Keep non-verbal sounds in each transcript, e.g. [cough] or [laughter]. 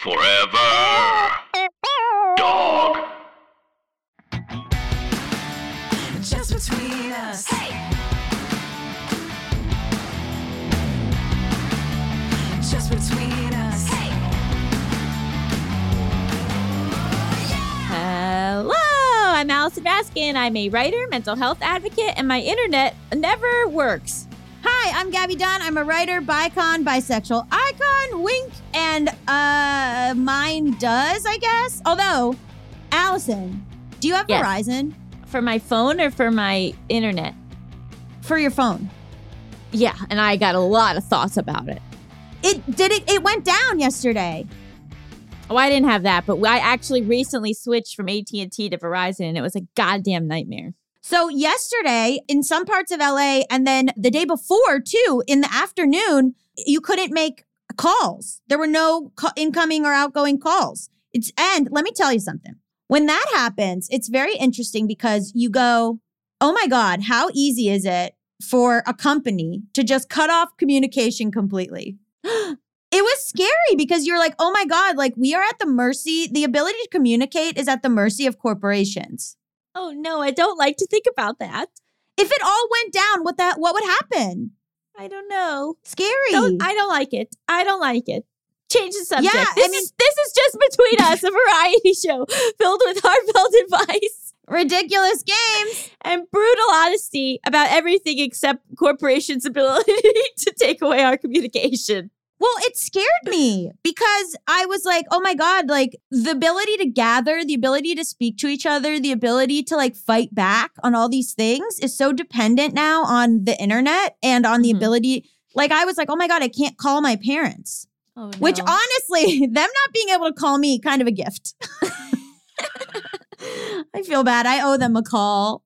Forever. Dog. Just between us. Hey. Just between us. Hey. Hello, I'm Allison Raskin. I'm a writer, mental health advocate, and my internet never works. Hi, I'm Gaby Dunn. I'm a writer, bicon, bisexual icon, wink, and uh, mine does, I guess. Although, Allison, do you have Yes. Verizon For my phone or for my internet? for your phone? Yeah, and I got a lot of thoughts about it. It did it. It went down yesterday. Oh, I didn't have that, but I actually recently switched from AT&T to Verizon, and it was a goddamn nightmare. So yesterday, in some parts of LA, and then the day before too, in the afternoon, you couldn't make calls. There were no incoming or outgoing calls. It's and let me tell you something. When that happens, it's very interesting because you go, "Oh my god, how easy is it for a company to just cut off communication completely?" [gasps] It was scary because you're like, "Oh my god, like we are at the mercy, the ability to communicate is at the mercy of corporations." Oh no, I don't like to think about that. If it all went down, what that what would happen? I don't know. Scary. Don't, I don't like it. I don't like it. Change the subject. Yeah, this I mean- is this is just between us, a variety show filled with [laughs] heartfelt advice Ridiculous games. and brutal honesty about everything except corporations' ability [laughs] to take away our communication. Well, it scared me because I was like, oh my God, like the ability to gather, the ability to speak to each other, the ability to like fight back on all these things is so dependent now on the internet and on the Mhm. ability. Like, I was like, oh my God, I can't call my parents, Oh, which honestly, [laughs] them not being able to call me, kind of a gift. [laughs] [laughs] I feel bad. I owe them a call.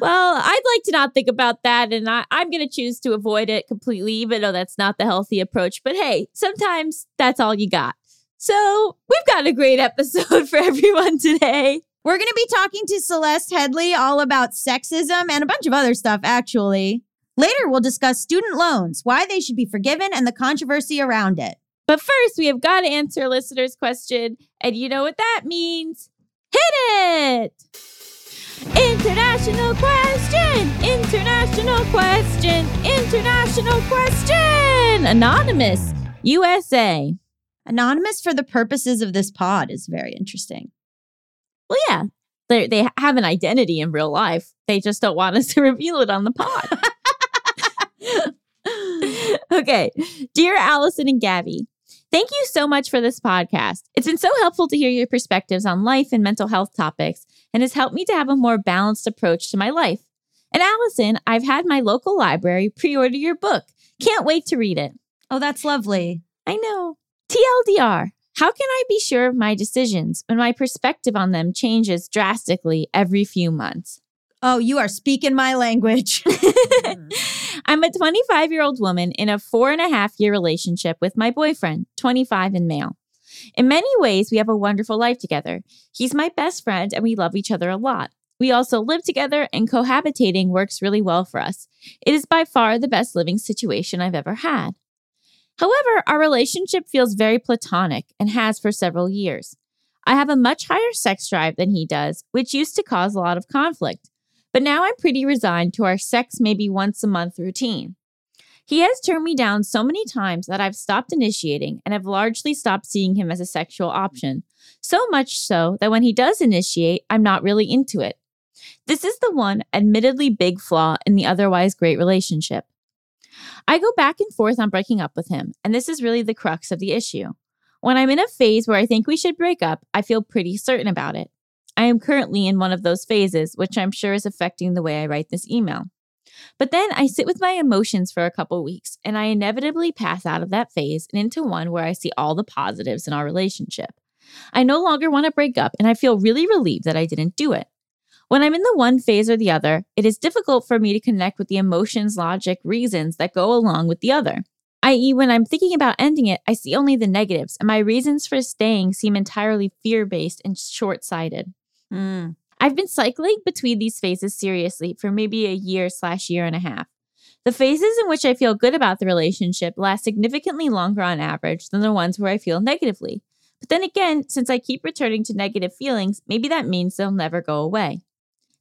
Well, I'd like to not think about that, and I, I'm going to choose to avoid it completely, even though that's not the healthy approach. But hey, sometimes that's all you got. So we've got a great episode [laughs] for everyone today. We're going to be talking to Celeste Headlee all about sexism and a bunch of other stuff, actually. Later, we'll discuss student loans, why they should be forgiven, and the controversy around it. But first, we have got to answer a listener's question, and you know what that means. Hit it! International question! International question! International question! Anonymous, USA. Anonymous for the purposes of this pod is very interesting. Well, yeah, they they have an identity in real life. They just don't want us to [laughs] reveal it on the pod. [laughs] okay, dear Allison and Gaby, thank you so much for this podcast. It's been so helpful to hear your perspectives on life and mental health topics, and has helped me to have a more balanced approach to my life. And Allison, I've had my local library pre-order your book. Can't wait to read it. Oh, that's lovely. I know. TLDR. How can I be sure of my decisions when my perspective on them changes drastically every few months? Oh, you are speaking my language. [laughs] Mm-hmm. I'm a 25 year old woman in a four and a half year relationship with my boyfriend, 25 and male. In many ways, we have a wonderful life together. He's my best friend and we love each other a lot. We also live together and cohabitating works really well for us. It is by far the best living situation I've ever had. However, our relationship feels very platonic and has for several years. I have a much higher sex drive than he does, which used to cause a lot of conflict. But now I'm pretty resigned to our sex maybe once a month routine. He has turned me down so many times that I've stopped initiating and have largely stopped seeing him as a sexual option. So much so that when he does initiate, I'm not really into it. This is the one admittedly big flaw in the otherwise great relationship. I go back and forth on breaking up with him, and this is really the crux of the issue. When I'm in a phase where I think we should break up, I feel pretty certain about it. I am currently in one of those phases, which I'm sure is affecting the way I write this email. But then I sit with my emotions for a couple weeks, and I inevitably pass out of that phase and into one where I see all the positives in our relationship. I no longer want to break up, and I feel really relieved that I didn't do it. When I'm in the one phase or the other, it is difficult for me to connect with the emotions, logic, reasons that go along with the other. I.e., when I'm thinking about ending it, I see only the negatives, and my reasons for staying seem entirely fear based and short sighted. Hmm. I've been cycling between these phases seriously for maybe a year slash year and a half. The phases in which I feel good about the relationship last significantly longer on average than the ones where I feel negatively. But then again, since I keep returning to negative feelings, maybe that means they'll never go away.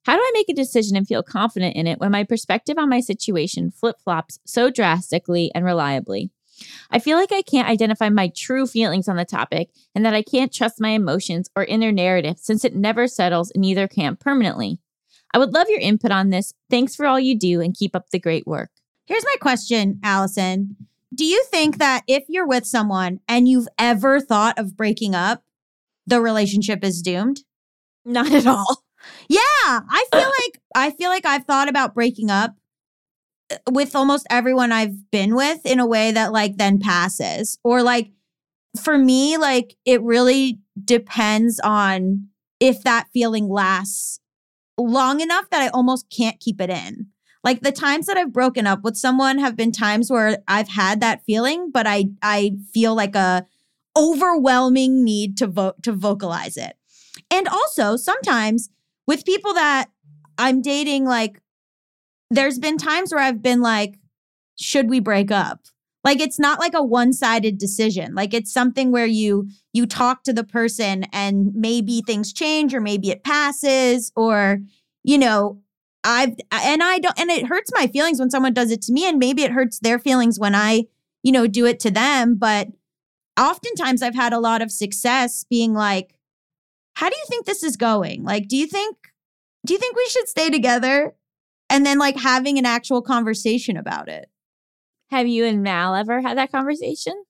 How do I make a decision and feel confident in it when my perspective on my situation flip flops so drastically and reliably? I feel like I can't identify my true feelings on the topic and that I can't trust my emotions or inner narrative since it never settles in either camp permanently. I would love your input on this. Thanks for all you do and keep up the great work. Here's my question, Allison. Do you think that if you're with someone and you've ever thought of breaking up, the relationship is doomed? Not at all. Yeah, I feel like I feel like I've thought about breaking up with almost everyone I've been with in a way that like then passes. Or like for me, like it really depends on if that feeling lasts long enough that I almost can't keep it in. Like the times that I've broken up with someone have been times where I've had that feeling, but I I feel like a overwhelming need to vote to vocalize it. And also sometimes with people that I'm dating, like there's been times where I've been like, should we break up? Like it's not like a one-sided decision. Like it's something where you you talk to the person and maybe things change or maybe it passes or you know, I've and I don't and it hurts my feelings when someone does it to me and maybe it hurts their feelings when I, you know, do it to them, but oftentimes I've had a lot of success being like how do you think this is going? Like do you think do you think we should stay together? And then like having an actual conversation about it. Have you and Mal ever had that conversation?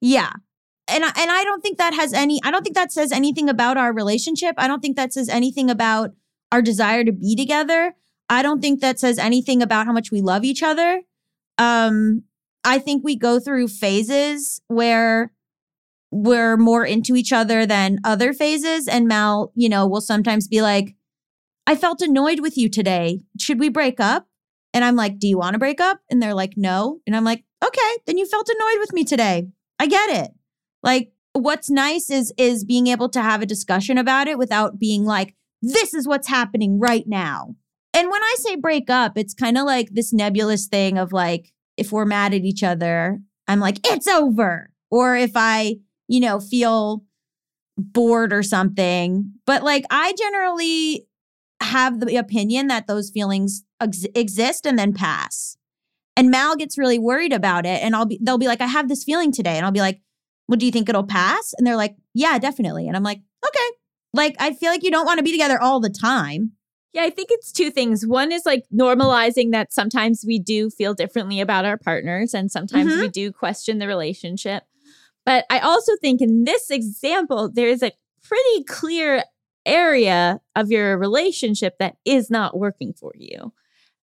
Yeah. And I, and I don't think that has any I don't think that says anything about our relationship. I don't think that says anything about our desire to be together. I don't think that says anything about how much we love each other. Um I think we go through phases where we're more into each other than other phases and Mal, you know, will sometimes be like I felt annoyed with you today. Should we break up? And I'm like, Do you want to break up? And they're like, No. And I'm like, Okay, then you felt annoyed with me today. I get it. Like, what's nice is is being able to have a discussion about it without being like, this is what's happening right now. And when I say break up, it's kind of like this nebulous thing of like, if we're mad at each other, I'm like, it's over. Or if I, you know, feel bored or something. But like, I generally have the opinion that those feelings ex- exist and then pass. And Mal gets really worried about it. And I'll be, they'll be like, I have this feeling today. And I'll be like, well, do you think it'll pass? And they're like, yeah, definitely. And I'm like, okay. Like, I feel like you don't want to be together all the time. Yeah, I think it's two things. One is like normalizing that sometimes we do feel differently about our partners and sometimes Mhm. we do question the relationship. But I also think in this example, there is a pretty clear area of your relationship that is not working for you.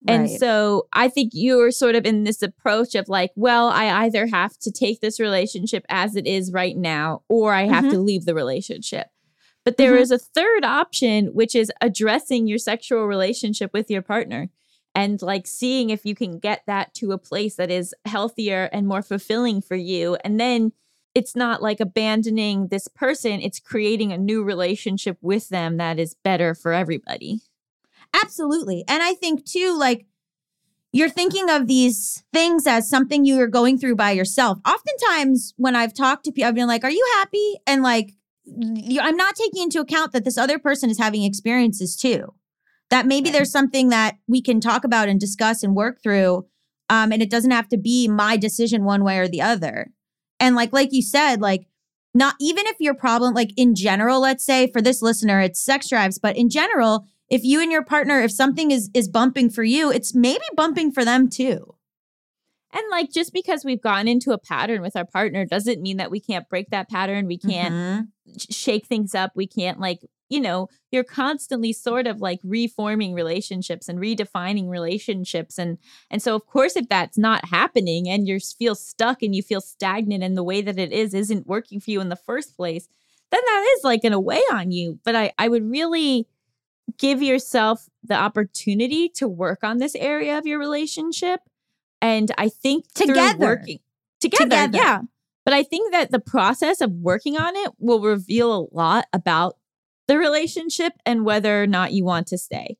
And Right. so I think you're sort of in this approach of like, well, I either have to take this relationship as it is right now, or I have to leave the relationship. But there Mhm. is a third option, which is addressing your sexual relationship with your partner and like seeing if you can get that to a place that is healthier and more fulfilling for you. And then it's not like abandoning this person, it's creating a new relationship with them that is better for everybody. Absolutely. And I think too, like, you're thinking of these things as something you are going through by yourself. Oftentimes, when I've talked to people, I've been like, Are you happy? And like, I'm not taking into account that this other person is having experiences too. That maybe Right. there's something that we can talk about and discuss and work through. Um, and it doesn't have to be my decision one way or the other. And like, like you said, like, not even if your problem, like in general, let's say for this listener, it's sex drives, but in general, if you and your partner, if something is is bumping for you, it's maybe bumping for them too. And like just because we've gotten into a pattern with our partner doesn't mean that we can't break that pattern. We can't Mhm. sh- shake things up. We can't like, you know, you're constantly sort of like reforming relationships and redefining relationships and and so of course if that's not happening and you feel stuck and you feel stagnant and the way that it is isn't working for you in the first place, then that is like in a way on you. But I I would really give yourself the opportunity to work on this area of your relationship. And I think Together. working together, Together. yeah. But I think that the process of working on it will reveal a lot about the relationship and whether or not you want to stay.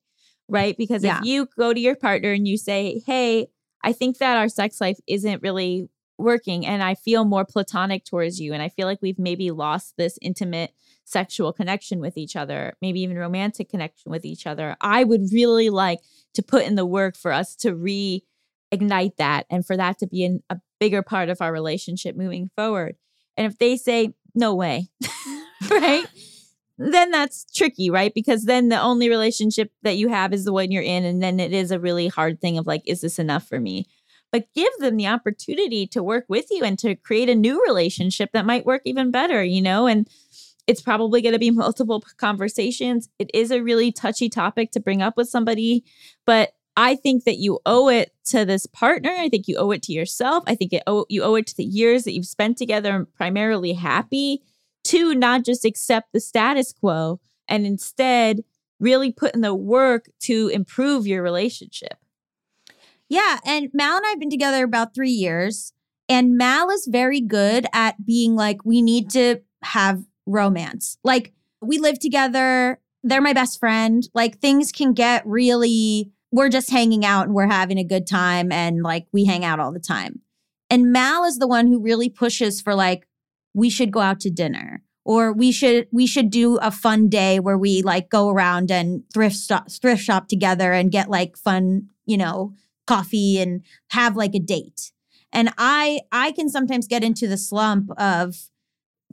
Right? Because Yeah. if you go to your partner and you say, "Hey, I think that our sex life isn't really working and I feel more platonic towards you. And I feel like we've maybe lost this intimate sexual connection with each other, maybe even romantic connection with each other. I would really like to put in the work for us to reignite that and for that to be an, a bigger part of our relationship moving forward. And if they say, no way, [laughs] right? Then that's tricky, right? Because then the only relationship that you have is the one you're in. And then it is a really hard thing of like, is this enough for me? But give them the opportunity to work with you and to create a new relationship that might work even better, you know? And it's probably going to be multiple conversations. It is a really touchy topic to bring up with somebody, but I think that you owe it to this partner. I think you owe it to yourself. I think it owe, you owe it to the years that you've spent together and primarily happy to not just accept the status quo and instead really put in the work to improve your relationship. Yeah. And Mal and I have been together about three years. And Mal is very good at being like, we need to have romance. Like, we live together. They're my best friend. Like, things can get really, we're just hanging out and we're having a good time. And like, we hang out all the time. And Mal is the one who really pushes for like, we should go out to dinner or we should we should do a fun day where we like go around and thrift thrift shop together and get like fun you know coffee and have like a date and i i can sometimes get into the slump of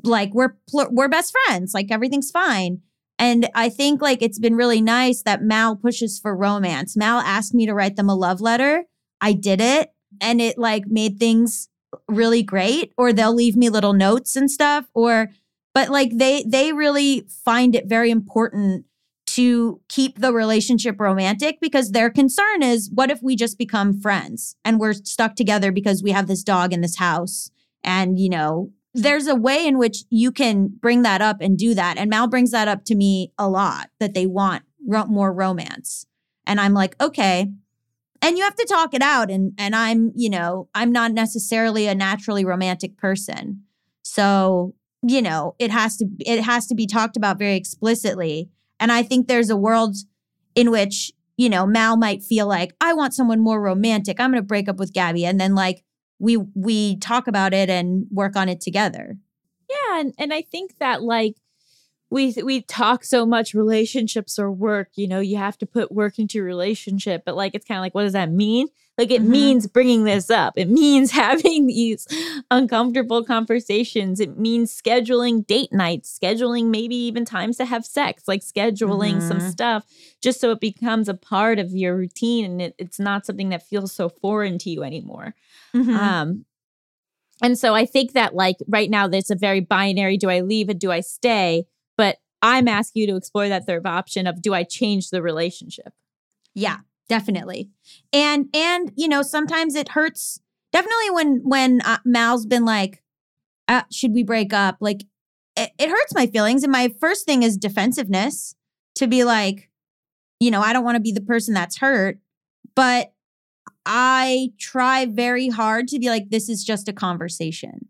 like we're we're best friends like everything's fine and i think like it's been really nice that mal pushes for romance. Mal asked me to write them a love letter. I did it and it like made things really great or they'll leave me little notes and stuff or but like they they really find it very important to keep the relationship romantic because their concern is what if we just become friends and we're stuck together because we have this dog in this house and you know there's a way in which you can bring that up and do that. And mal brings that up to me a lot that they want ro- more romance. And i'm like okay. And you have to talk it out and and i'm you know i'm not necessarily a naturally romantic person. So you know it has to it has to be talked about very explicitly. And i think there's a world in which you know mal might feel like i want someone more romantic. I'm to break up with gaby. And then like we we talk about it and work on it together. Yeah, and, and I think that like we we talk so much relationships or work, you know, you have to put work into your relationship, but like it's kind of like what does that mean? Like it Mhm. means bringing this up. It means [laughs] having these uncomfortable conversations. It means scheduling date nights, scheduling maybe even times to have sex, like scheduling some Mhm. stuff just so it becomes a part of your routine and it, it's not something that feels so foreign to you anymore. Mm-hmm. Um, and so I think that like right now there's a very binary: do I leave and do I stay? But I'm asking you to explore that third option of do I change the relationship? Yeah, definitely. And and you know, sometimes it hurts. Definitely when when uh, Mal's been like, uh, "Should we break up?" Like, it, it hurts my feelings. And my first thing is defensiveness to be like, you know, I don't want to be the person that's hurt, but I try very hard to be like, this is just a conversation.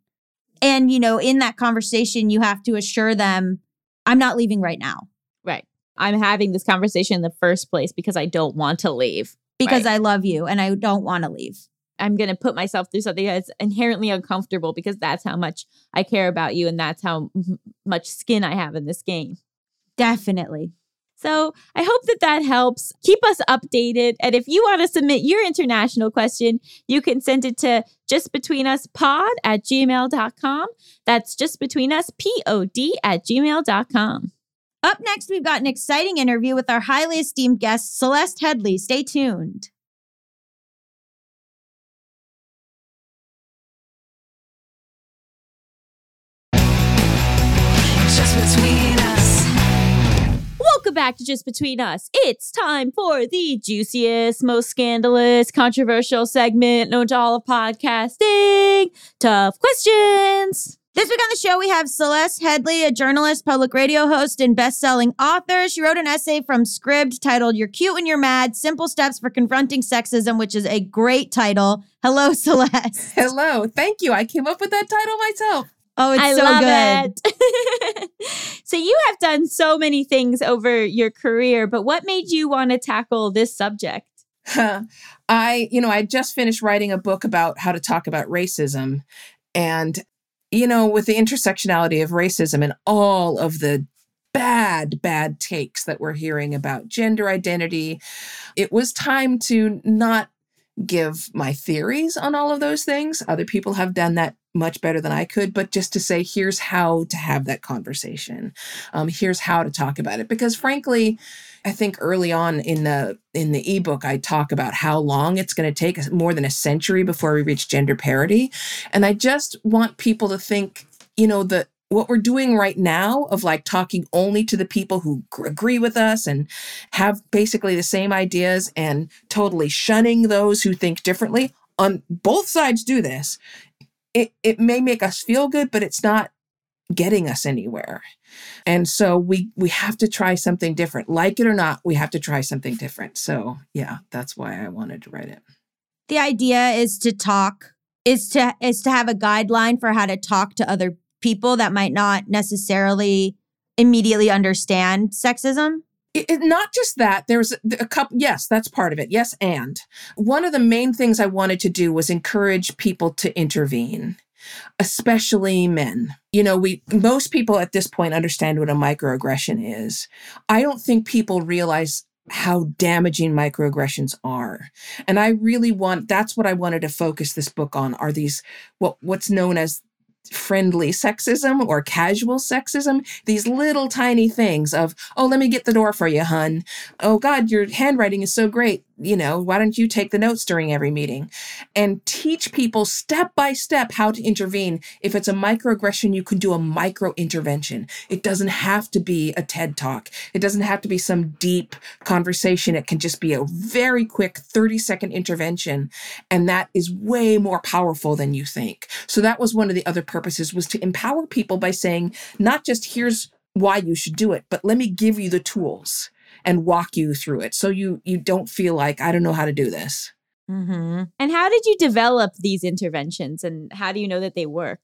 And you know, in that conversation, you have to assure them, I'm not leaving right now Right. I'm having this conversation in the first place because I don't want to leave. because Right. I love you and I don't want to leave. I'm going to put myself through something that's inherently uncomfortable because that's how much I care about you and that's how m- much skin I have in this game. Definitely. So I hope that that helps. Keep us updated. And if you want to submit your international question, you can send it to justbetweenuspod at gmail.com. That's justbetweenuspod at gmail.com. Up next, we've got an exciting interview with our highly esteemed guest, Celeste Headlee. Stay tuned. Just between us. Welcome back to Just Between Us. It's time for the juiciest, most scandalous, controversial segment known to all of podcasting. Tough questions. This week on the show, we have Celeste Headlee, a journalist, public radio host, and best-selling author. She wrote an essay from Scribd titled "You're Cute When You're Mad: Simple Steps for Confronting Sexism," which is a great title. Hello, [laughs] Celeste. Hello. Thank you. I came up with that title myself. Oh, it's I so love good. it. [laughs] so you have done so many things over your career, but what made you want to tackle this subject? I, you know, I just finished writing a book about how to talk about racism. And, you know, with the intersectionality of racism and all of the bad, bad takes that we're hearing about gender identity, it was time to not give my theories on all of those things. Other people have done that much better than I could, but just to say, here's how to have that conversation. Um, here's how to talk about it. Because frankly, I think early on in the in the ebook, I talk about how long it's going to take more than a century before we reach gender parity, and I just want people to think, you know, that what we're doing right now of like talking only to the people who gr- agree with us and have basically the same ideas and totally shunning those who think differently on both sides do this it, it may make us feel good but it's not getting us anywhere. And so we we have to try something different. Like it or not we have to try something different. So yeah that's why i wanted to write it. The idea is to talk is to is to have a guideline for how to talk to other people that might not necessarily immediately understand sexism. it, it- not just that there's a couple yes that's part of it yes and. One of the main things i wanted to do was encourage people to intervene especially men. You know we most people at this point understand what a microaggression is. I don't think people realize how damaging microaggressions are and i really want that's what i wanted to focus this book on are these what what's known as friendly sexism or casual sexism these little tiny things of oh let me get the door for you hun. Oh god your handwriting is so great you know why don't you take the notes during every meeting and teach people step by step how to intervene? If it's a microaggression you can do a micro intervention it doesn't have to be a ted talk. It doesn't have to be some deep conversation. It can just be a very quick 30 second intervention and that is way more powerful than you think. So that was one of the other purposes was to empower people by saying not just here's why you should do it but let me give you the tools and walk you through it so you you don't feel like i don't know how to do this Mm-hmm. And how did you develop these interventions and how do you know that they work?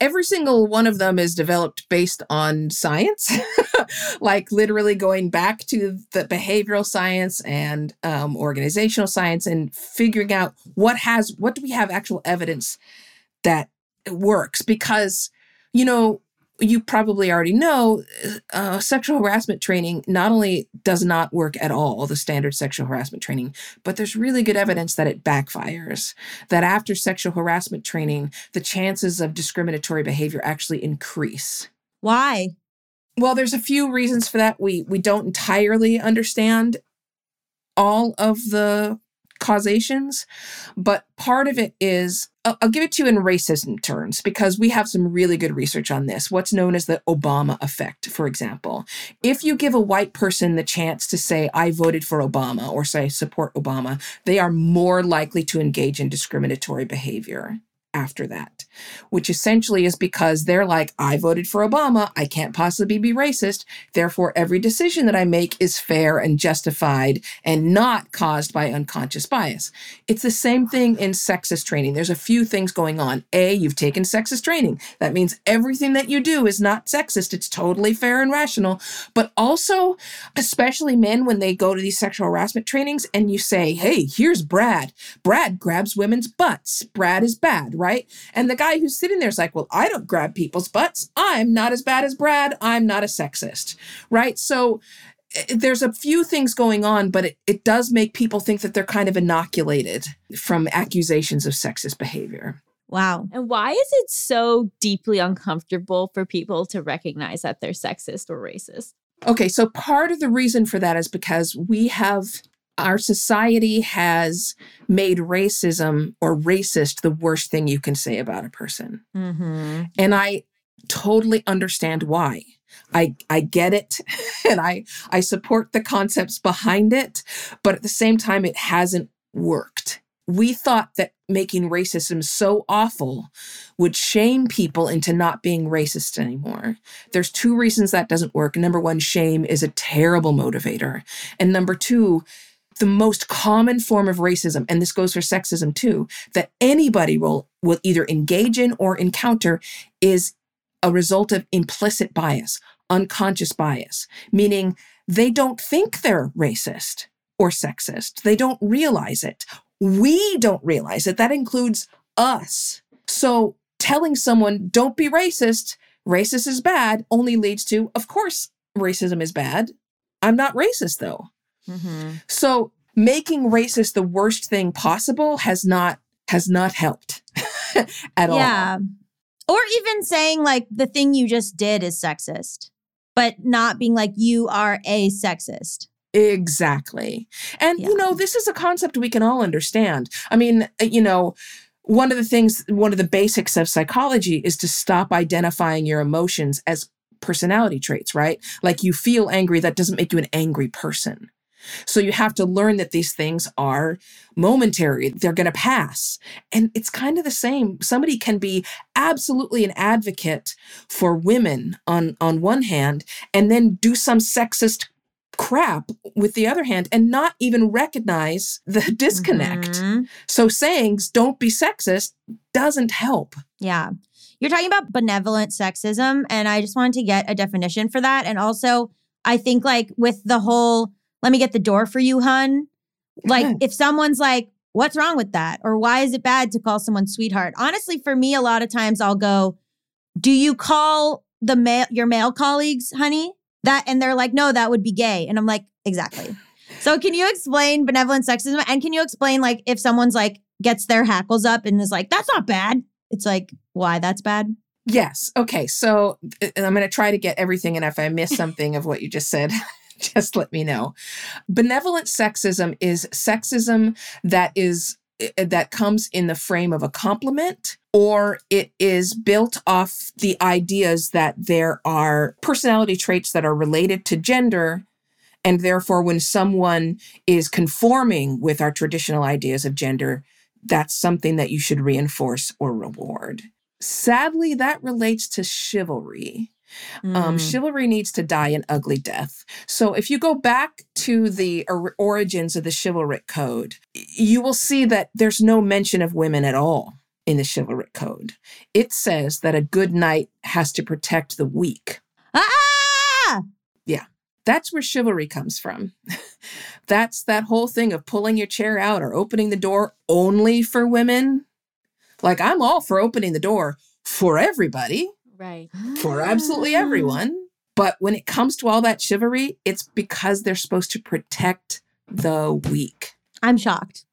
every single one of them is developed based on science, [laughs] like literally going back to the behavioral science and um, organizational science and figuring out what has what do we have actual evidence that works because you know you probably already know uh, sexual harassment training not only does not work at all the standard sexual harassment training but there's really good evidence that it backfires that after sexual harassment training the chances of discriminatory behavior actually increase Why? well there's a few reasons for that we we don't entirely understand all of the causations but part of it is I'll, give it to you in racism terms because we have some really good research on this. What's known as the obama effect for example. If you give a white person the chance to say i voted for obama or say support obama they are more likely to engage in discriminatory behavior after that, which essentially is because they're like, I voted for Obama. I can't possibly be racist. Therefore, every decision that I make is fair and justified and not caused by unconscious bias. It's the same thing in sexist training. There's a few things going on. A, you've taken sexist training. That means everything that you do is not sexist. It's totally fair and rational. But also, especially men, when they go to these sexual harassment trainings and you say, hey, here's Brad. Brad grabs women's butts. Brad is bad, right? And the guy who's sitting there is like, well, I don't grab people's butts. I'm not as bad as Brad. I'm not a sexist, right? So eh, there's a few things going on, but it, it does make people think that they're kind of inoculated from accusations of sexist behavior. Wow. And why is it so deeply uncomfortable for people to recognize that they're sexist or racist? Okay, so part of the reason for that is because we have our society has made racism or racist the worst thing you can say about a person. Mm-hmm. And I totally understand why. I I get it [laughs] and I I support the concepts behind it, but at the same time it hasn't worked. We thought that making racism so awful would shame people into not being racist anymore. There's two reasons that doesn't work. Number one, shame is a terrible motivator. And number two, the most common form of racism, and this goes for sexism too, that anybody will, will either engage in or encounter is a result of implicit bias, unconscious bias, meaning they don't think they're racist. or sexist. They don't realize it. We don't realize it. That includes us. So telling someone, don't be racist, racist is bad, only leads to, of course, racism is bad. I'm not racist though. So making racist the worst thing possible has not has not helped [laughs] at all. Yeah. Or even saying like the thing you just did is sexist, but not being like you are a sexist. Exactly. And, Yeah. you know, this is a concept we can all understand. I mean, uh, you know, one of the things, one of the basics of psychology is to stop identifying your emotions as personality traits, right? Like you feel angry, that doesn't make you an angry person. So you have to learn that these things are momentary, they're going to pass. And it's kind of the same. Somebody can be absolutely an advocate for women on on one hand and then do some sexist crap with the other hand and not even recognize the disconnect. Mhm. So saying don't be sexist doesn't help. Yeah. You're talking about benevolent sexism, and I just wanted to get a definition for that. And also, I think like with the whole let me get the door for you, hun. Like if someone's like, what's wrong with that? Or why is it bad to call someone sweetheart? Honestly, for me, a lot of times I'll go, Do you call the male your male colleagues, honey? That and they're like, no, that would be gay. And I'm like, exactly. So can you explain benevolent sexism? And can you explain like if someone's like gets their hackles up and is like, that's not bad. It's like, why that's bad? Yes. Okay. So uh, I'm going to try to get everything. And if I miss something of what you just said, [laughs] [laughs] just let me know. Benevolent sexism is sexism that is uh, that comes in the frame of a compliment or it is built off the ideas that there are personality traits that are related to gender and therefore when someone is conforming with our traditional ideas of gender that's something that you should reinforce or reward sadly that relates to chivalry um, Mm. chivalry needs to die an ugly death. So if you go back to the or- origins of the chivalric code, you will see that there's no mention of women at all in the chivalric code. It says that a good knight has to protect the weak. ah! Yeah. That's where chivalry comes from. [laughs] That's that whole thing of pulling your chair out or opening the door only for women. Like I'm all for opening the door for everybody. Right. for absolutely everyone. But when it comes to all that chivalry, it's because they're supposed to protect the weak. I'm shocked.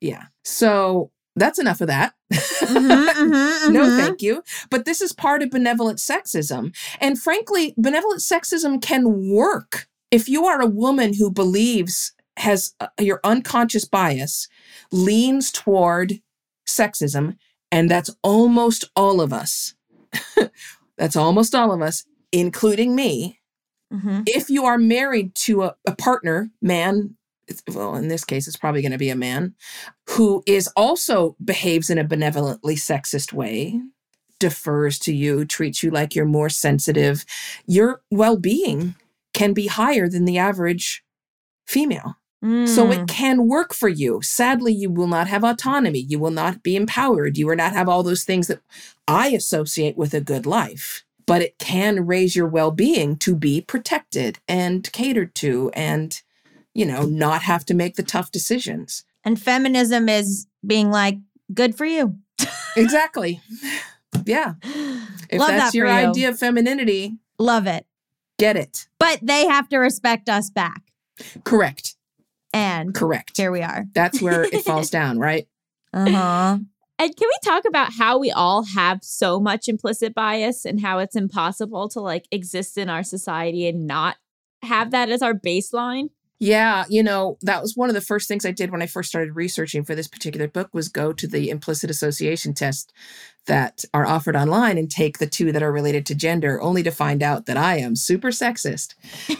Yeah. So that's enough of that. Mhm, [laughs] mhm, no, mhm. thank you. But this is part of benevolent sexism. And frankly, benevolent sexism can work. If you are a woman who believes, has uh, your unconscious bias, leans toward sexism, and that's almost all of us. [laughs] that's almost all of us, including me. Mhm. if you are married to a, a partner, man, well, in this case, it's probably going to be a man who is also behaves in a benevolently sexist way, defers to you, treats you like you're more sensitive, your well being can be higher than the average female. So Mm. it can work for you. Sadly, you will not have autonomy. You will not be empowered. You will not have all those things that I associate with a good life. But it can raise your well being to be protected and catered to and, you know, not have to make the tough decisions. and feminism is being like, good for you. Exactly. [laughs] Yeah. If Love that's that your you. idea of femininity, Love it. get it. But they have to respect us back. Correct. And Correct. here we are. That's where it [laughs] falls down, right? Uh huh. And can we talk about how we all have so much implicit bias and how it's impossible to like exist in our society and not have that as our baseline? Yeah, you know, that was one of the first things I did when I first started researching for this particular book was go to the implicit association test that are offered online and take the two that are related to gender only to find out that I am super sexist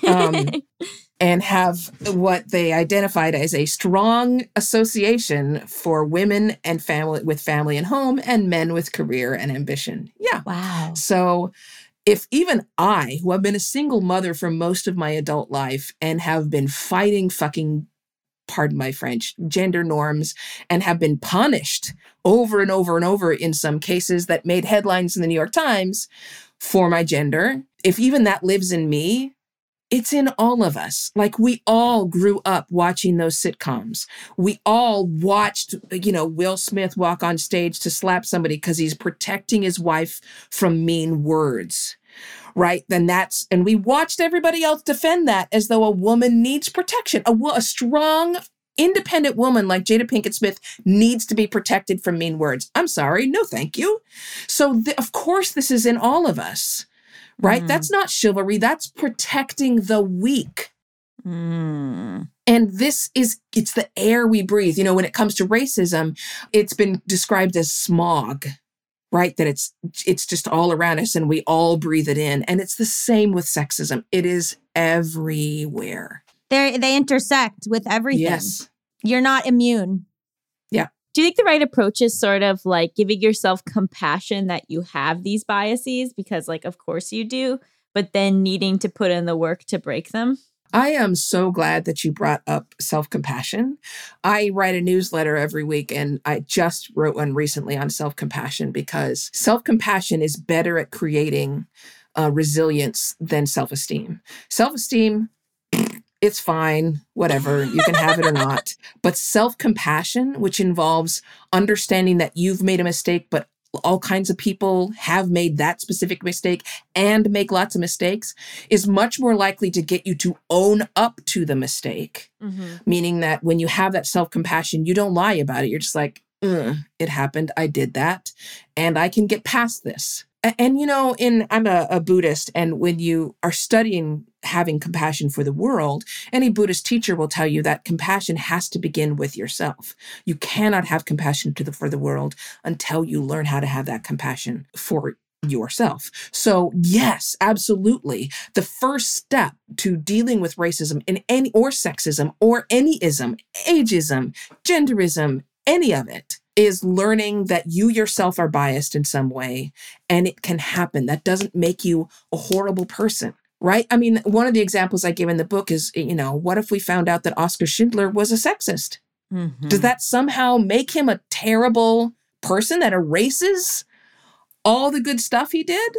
Um, [laughs] and have what they identified as a strong association for women and family with family and home and men with career and ambition. Yeah. Wow. So, if even I, who have been a single mother for most of my adult life and have been fighting fucking, pardon my French, gender norms and have been punished over and over and over in some cases that made headlines in the New York Times for my gender, if even that lives in me, it's in all of us. Like we all grew up watching those sitcoms. We all watched, you know, Will Smith walk on stage to slap somebody because he's protecting his wife from mean words. Right. Then that's, and we watched everybody else defend that as though a woman needs protection. A, a strong, independent woman like Jada Pinkett Smith needs to be protected from mean words. I'm sorry. No, thank you. So, th- of course, this is in all of us right? Mhm. That's not chivalry, that's protecting the weak. Mm. And this is, it's the air we breathe. You know, when it comes to racism, it's been described as smog, right? That it's, it's just all around us and we all breathe it in. And it's the same with sexism. It is everywhere. They they intersect with everything. Yes. You're not immune. Do you think the right approach is sort of like giving yourself compassion that you have these biases? Because, like, of course you do, but then needing to put in the work to break them? I am so glad that you brought up self compassion. I write a newsletter every week, and I just wrote one recently on self compassion because self compassion is better at creating uh, resilience than self esteem. Self esteem, it's fine, whatever, you can have it or [laughs] not. But self compassion, which involves understanding that you've made a mistake, but all kinds of people have made that specific mistake and make lots of mistakes, is much more likely to get you to own up to the mistake. Mm-hmm. Meaning that when you have that self compassion, you don't lie about it. You're just like, "Ugh, it happened. I did that. And I can get past this. And, you know, in I'm a, a Buddhist, and when you are studying having compassion for the world, any Buddhist teacher will tell you that compassion has to begin with yourself. You cannot have compassion the, for the world until you learn how to have that compassion for yourself. So, yes, absolutely. The first step to dealing with racism in any or sexism or any ism, ageism, genderism, any of it is learning that you yourself are biased in some way and it can happen. That doesn't make you a horrible person. Right? I mean, one of the examples I give in the book is, you know, what if we found out that Oscar Schindler was a sexist? Mm-hmm. Does that somehow make him a terrible person that erases all the good stuff he did?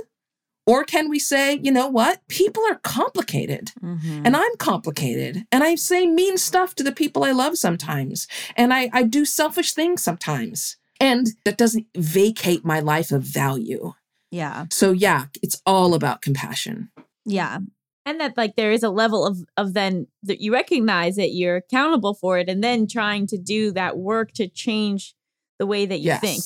Or can we say, you know what? People are complicated Mm-hmm. and I'm complicated and I say mean stuff to the people I love sometimes. And I, I do selfish things sometimes. And that doesn't vacate my life of value. Yeah. So, yeah, it's all about compassion. Yeah. and that like there is a level of of then that you recognize that you're accountable for it and then trying to do that work to change the way that you Yes. think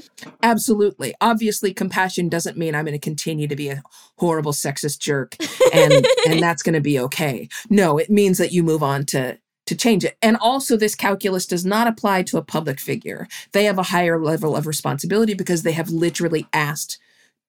[laughs] Absolutely. Obviously, compassion doesn't mean I'm going to continue to be a horrible sexist jerk and and [laughs] that's going to be okay. No, it means that you move on to to change it. And also this calculus does not apply to a public figure. They have a higher level of responsibility because they have literally asked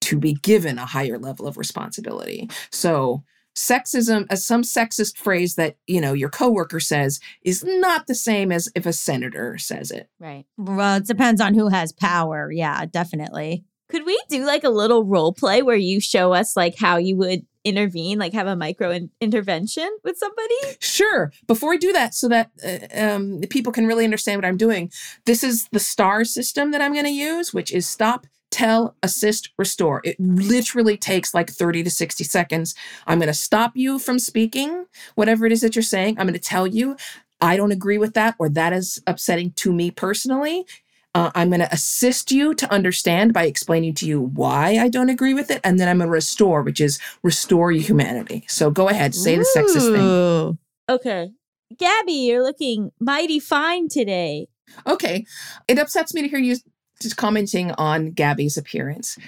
to be given a higher level of responsibility. So sexism as some sexist phrase that, you know, your coworker says is not the same as if a senator says it. right Well, it depends on who has power. Yeah, definitely. could we do like a little role play where you show us like how you would intervene like have a micro in- intervention with somebody Sure. Before we do that, so that uh, um, people can really understand what I'm doing, this is the STAR system that I'm going to use, which is stop, tell, assist, restore. It literally takes like 30 to 60 seconds. I'm going to stop you from speaking, whatever it is that you're saying. I'm going to tell you, I don't agree with that, or that is upsetting to me personally. Uh, I'm going to assist you to understand by explaining to you why I don't agree with it. And then I'm going to restore, which is restore your humanity. So go ahead, say the sexist thing. Okay gaby you're looking mighty fine today Okay. It upsets me to hear you just commenting on Gaby's appearance.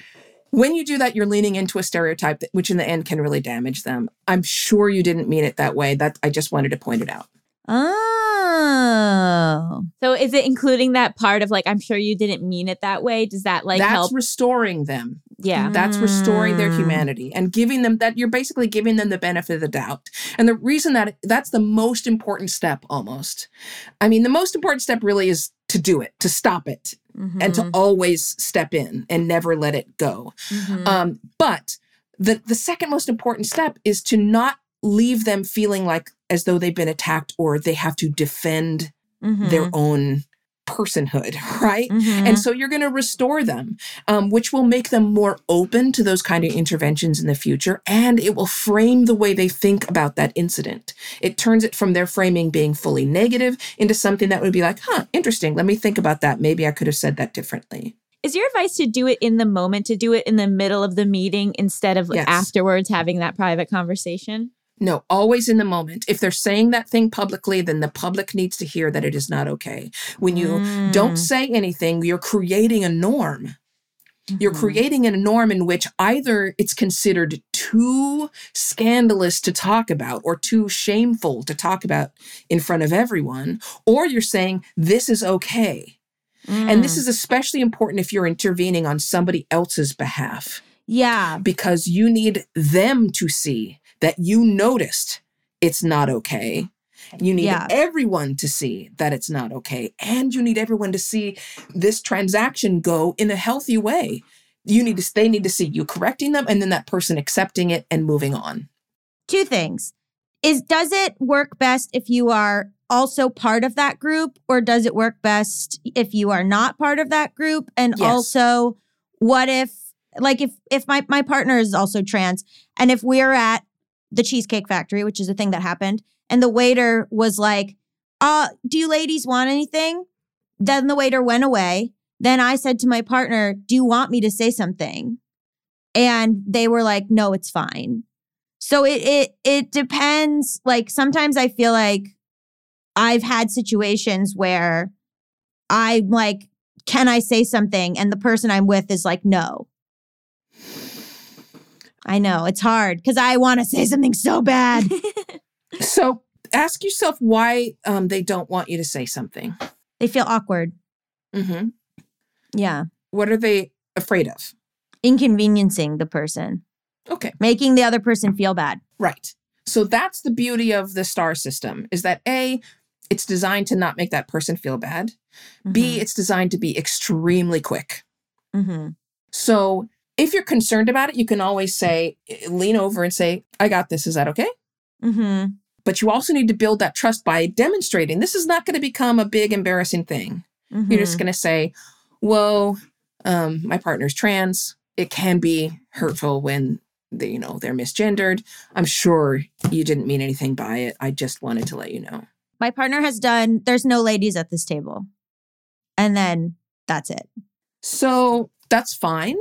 When you do that, you're leaning into a stereotype, that, which in the end can really damage them. I'm sure you didn't mean it that way. That I just wanted to point it out. Oh. so is it including that part of like i'm sure you didn't mean it that way does that like That's help restoring them. yeah That's restoring their Mm. humanity and giving them that you're basically giving them the benefit of the doubt. And the reason that that's the most important step almost. I mean, the most important step really is to do it, to stop it, and to Mhm, always step in and never let it go. mhm. Um, but the the second most important step is to not leave them feeling like as though they've been attacked or they have to defend Mhm. their own personhood, [laughs] right? Mhm. And so you're going to restore them, um, which will make them more open to those kind of interventions in the future. And it will frame the way they think about that incident. It turns it from their framing being fully negative into something that would be like, huh, interesting. Let me think about that. Maybe I could have said that differently. Is your advice to do it in the moment, to do it in the middle of the meeting instead of Yes. afterwards having that private conversation? No, always in the moment. If they're saying that thing publicly, then the public needs to hear that it is not okay. When you Mm. don't say anything, you're creating a norm. You're Mhm. creating a norm in which either it's considered too scandalous to talk about or too shameful to talk about in front of everyone, or you're saying this is okay. And this Mm. is especially important if you're intervening on somebody else's behalf yeah. because you need them to see that you noticed it's not okay. You need Yeah. everyone to see that it's not okay. And you need everyone to see this transaction go in a healthy way. You need to they need to see you correcting them and then that person accepting it and moving on. two things is does it work best if you are also part of that group or does it work best if you are not part of that group and Yes. also what if like if if my my partner is also trans and if we're at the cheesecake factory which is a thing that happened and the waiter was like uh do you ladies want anything then the waiter went away then i said to my partner do you want me to say something and they were like no it's fine so it it it depends. Like sometimes I feel like I've had situations where I'm like, can I say something? And the person I'm with is like, no. I know it's hard because I want to say something so bad. [laughs] So ask yourself why um, they don't want you to say something. they feel awkward. Mm-hmm. Yeah. What are they afraid of? Inconveniencing the person, Okay. making the other person feel bad. Right. So that's the beauty of the star system is that A, it's designed to not make that person feel bad. B, it's designed to be extremely quick. Mm-hmm. So if you're concerned about it, you can always say, lean over and say, I got this. Is that okay? Mm-hmm. But you also need to build that trust by demonstrating this is not going to become a big embarrassing thing. You're just going to say, whoa, um, my partner's trans. It can be hurtful when they, you know, they're misgendered. I'm sure you didn't mean anything by it. I just wanted to let you know. my partner has done. There's no ladies at this table, and then that's it. So that's fine.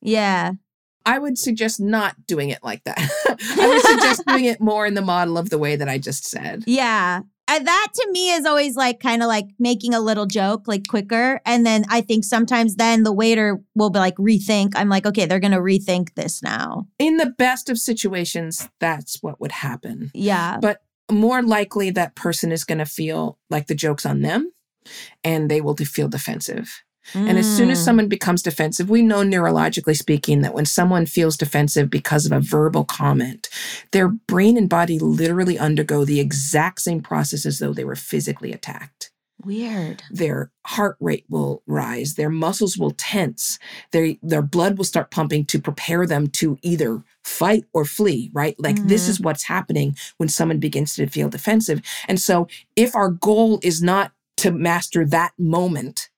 Yeah. I would suggest not doing it like that. [laughs] I would suggest doing it more in the model of the way that I just said. Yeah. And that to me is always like kind of like making a little joke, like quicker. And then I think sometimes then the waiter will be like, rethink. I'm like, okay, they're going to rethink this now. In the best of situations, that's what would happen. Yeah. But more likely, that person is going to feel like the joke's on them and they will feel defensive. And as soon as Mm. someone becomes defensive, we know neurologically speaking that when someone feels defensive because of a verbal comment, their brain and body literally undergo the exact same process as though they were physically attacked. Weird. Their heart rate will rise, their muscles will tense, their their blood will start pumping to prepare them to either fight or flee, right? Like this Mhm. is what's happening when someone begins to feel defensive. And so if our goal is not to master that moment,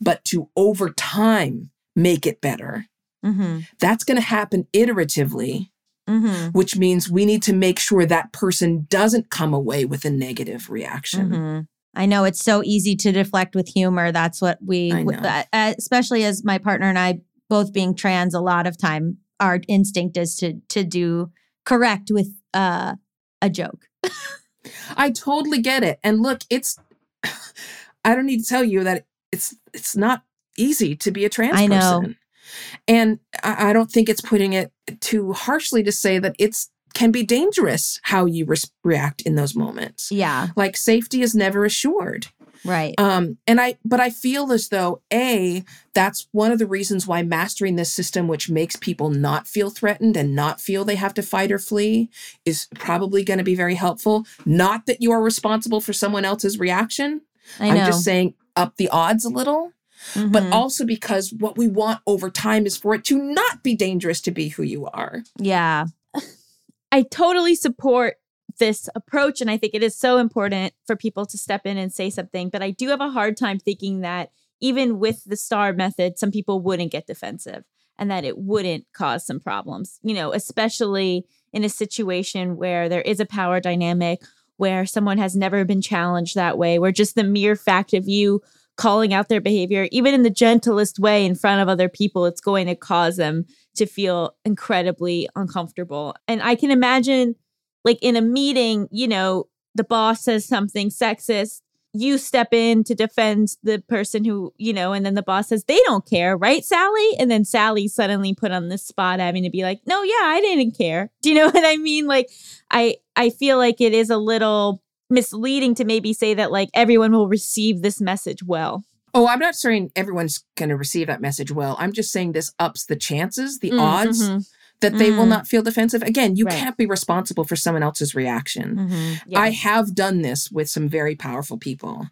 but to over time make it better. Mm-hmm. That's going to happen iteratively, Mm-hmm. which means we need to make sure that person doesn't come away with a negative reaction. Mm-hmm. I know it's so easy to deflect with humor. That's what we, I w- know. uh, especially as my partner and I both being trans, a lot of time our instinct is to to do correct with uh, a joke. [laughs] I totally get it. And look, it's [sighs] I don't need to tell you that it's it's not easy to be a trans I know. person. And I, I don't think it's putting it too harshly to say that it's can be dangerous how you res- react in those moments. Yeah. Like safety is never assured. Right. Um, and I, but I feel as though a that's one of the reasons why mastering this system, which makes people not feel threatened and not feel they have to fight or flee, is probably going to be very helpful. Not that you are responsible for someone else's reaction. I I'm just saying up the odds a little, but Mhm. also because what we want over time is for it to not be dangerous to be who you are. yeah. I totally support this approach. And I think it is so important for people to step in and say something. But I do have a hard time thinking that even with the star method, some people wouldn't get defensive and that it wouldn't cause some problems, you know, especially in a situation where there is a power dynamic where someone has never been challenged that way, where just the mere fact of you calling out their behavior, even in the gentlest way in front of other people, it's going to cause them to feel incredibly uncomfortable. And I can imagine, like in a meeting, you know, the boss says something sexist. You step in to defend the person who, you know, and then the boss says, they don't care, right, Sally? And then Sally suddenly put on the spot having to be like, no, yeah, I didn't care. [laughs] Do you know what I mean? Like, I I feel like it is a little misleading to maybe say that like everyone will receive this message well. Oh, I'm not saying everyone's going to receive that message well. I'm just saying this ups the chances, the Mm, odds mhm, that they will Mm. not feel defensive. Again, you Right. can't be responsible for someone else's reaction. mhm, yeah. I have done this with some very powerful people.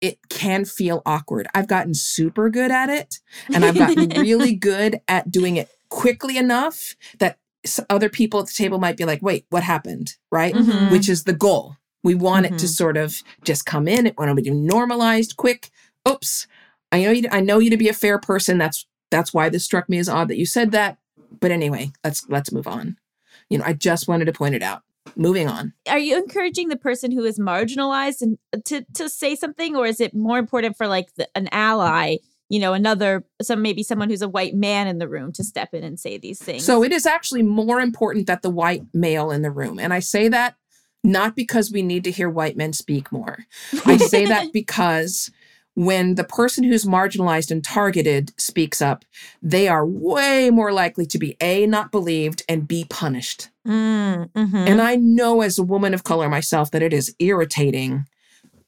It can feel awkward. I've gotten super good at it, and I've gotten [laughs] really good at doing it quickly enough that other people at the table might be like, wait, what happened? Right? Mhm. Which is the goal. We want it to Mhm. sort of just come in. It want to be normalized, quick. Oops. I know you. I know you to be a fair person. That's that's why this struck me as odd that you said that. But anyway, let's let's move on. You know, I just wanted to point it out. Moving on. Are you encouraging the person who is marginalized and uh, to to say something, or is it more important for like the, an ally? You know, another some maybe someone who's a white man in the room to step in and say these things. So it is actually more important that the white male in the room. And I say that not because we need to hear white men speak more. I say that [laughs] because when the person who's marginalized and targeted speaks up, they are way more likely to be A, not believed, and B, punished. Mm, mhm. And I know as a woman of color myself that it is irritating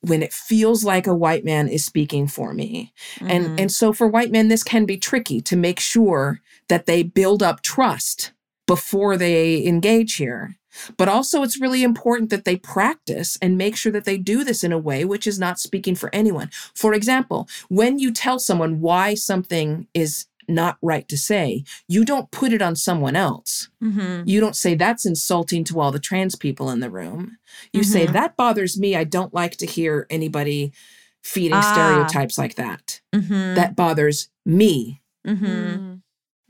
when it feels like a white man is speaking for me. Mhm. And and so for white men this can be tricky to make sure that they build up trust before they engage here. But also it's really important that they practice and make sure that they do this in a way which is not speaking for anyone. For example, when you tell someone why something is not right to say, you don't put it on someone else. Mhm. You don't say that's insulting to all the trans people in the room. You say Mhm. that bothers me. I don't like to hear anybody feeding Ah. stereotypes like that. Mhm. That bothers me. Mhm.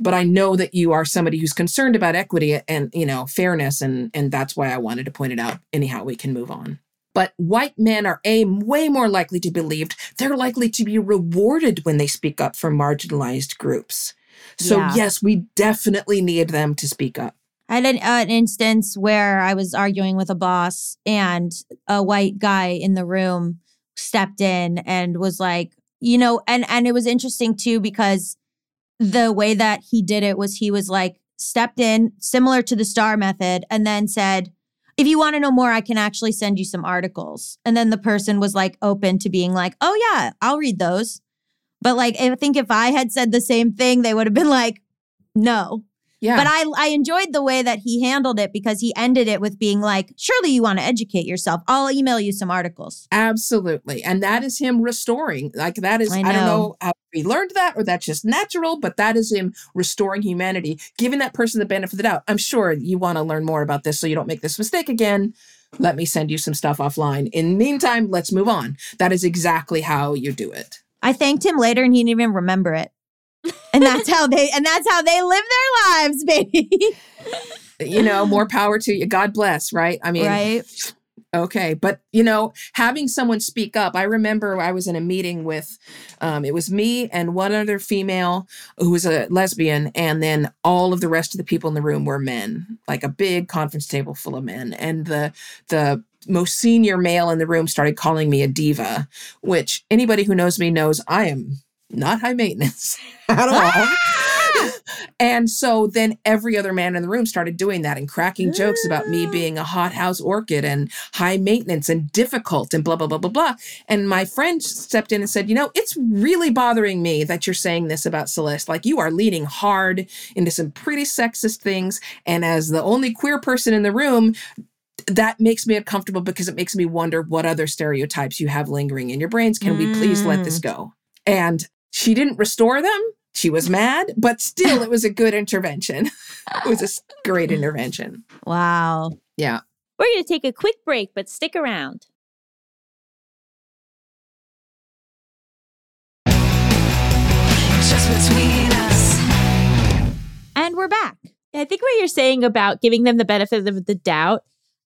But I know that you are somebody who's concerned about equity and, you know, fairness and and that's why I wanted to point it out. Anyhow, we can move on. But white men are a way more likely to be believed. They're likely to be rewarded when they speak up for marginalized groups. So Yeah. yes, we definitely need them to speak up. I had an, uh, an instance where I was arguing with a boss, and a white guy in the room stepped in and was like, you know, and and it was interesting too because the way that he did it was he was like stepped in similar to the star method and then said if you want to know more i can actually send you some articles. And then the person was like open to being like oh yeah i'll read those. But like i think if i had said the same thing they would have been like no Yeah. but I I enjoyed the way that he handled it because he ended it with being like, "Surely you want to educate yourself. I'll email you some articles." Absolutely. And that is him restoring. Like that is, I I, don't know. know how he learned that or that's just natural, but that is him restoring humanity, giving that person the benefit of the doubt. I'm sure you want to learn more about this so you don't make this mistake again. Let me send you some stuff offline. In the meantime, let's move on. That is exactly how you do it. I thanked him later and he didn't even remember it. And that's how they and that's how they live their lives, baby. You know, more power to you. God bless, right? I mean, right? Okay, but you know, having someone speak up. I remember I was in a meeting with, um, it was me and one other female who was a lesbian, and then all of the rest of the people in the room were men, like a big conference table full of men. And the the most senior male in the room started calling me a diva, which anybody who knows me knows I am not high maintenance [laughs] at all. [laughs] And so then every other man in the room started doing that and cracking jokes about me ah. being a hothouse orchid and high maintenance and difficult and blah, blah, blah, blah, blah. And my friend stepped in and said, You know, it's really bothering me that you're saying this about Celeste. Like you are leaning hard into some pretty sexist things. And as the only queer person in the room, that makes me uncomfortable because it makes me wonder what other stereotypes you have lingering in your brains. Can we please let this mm. go? And she didn't restore them. She was mad, but still, it was a good intervention. it was a great intervention. Wow. Yeah. We're going to take a quick break, but stick around. Just between us. And we're back. I think what you're saying about giving them the benefit of the doubt,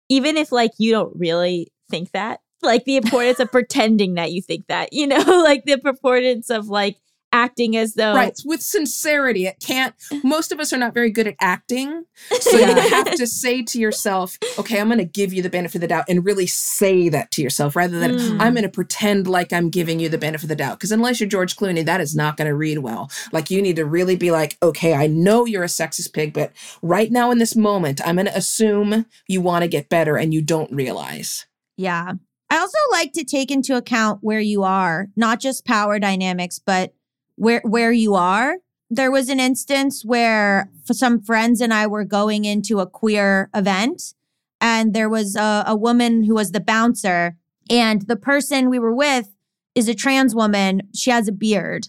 even if like you don't really think that, like the importance of pretending that you think that, you know, [laughs] like the importance of like acting as though Right. With sincerity. It can't, most of us are not very good at acting. So you have to say to yourself, okay, I'm going to give you the benefit of the doubt and really say that to yourself rather than Mm. I'm going to pretend like I'm giving you the benefit of the doubt. Because unless you're George Clooney, that is not going to read well. Like you need to really be like, okay, I know you're a sexist pig, but right now in this moment, I'm going to assume you want to get better and you don't realize. Yeah. I also like to take into account where you are, not just power dynamics, but where where you are. There was an instance where some friends and I were going into a queer event, and there was a, a woman who was the bouncer, and the person we were with is a trans woman. She has a beard,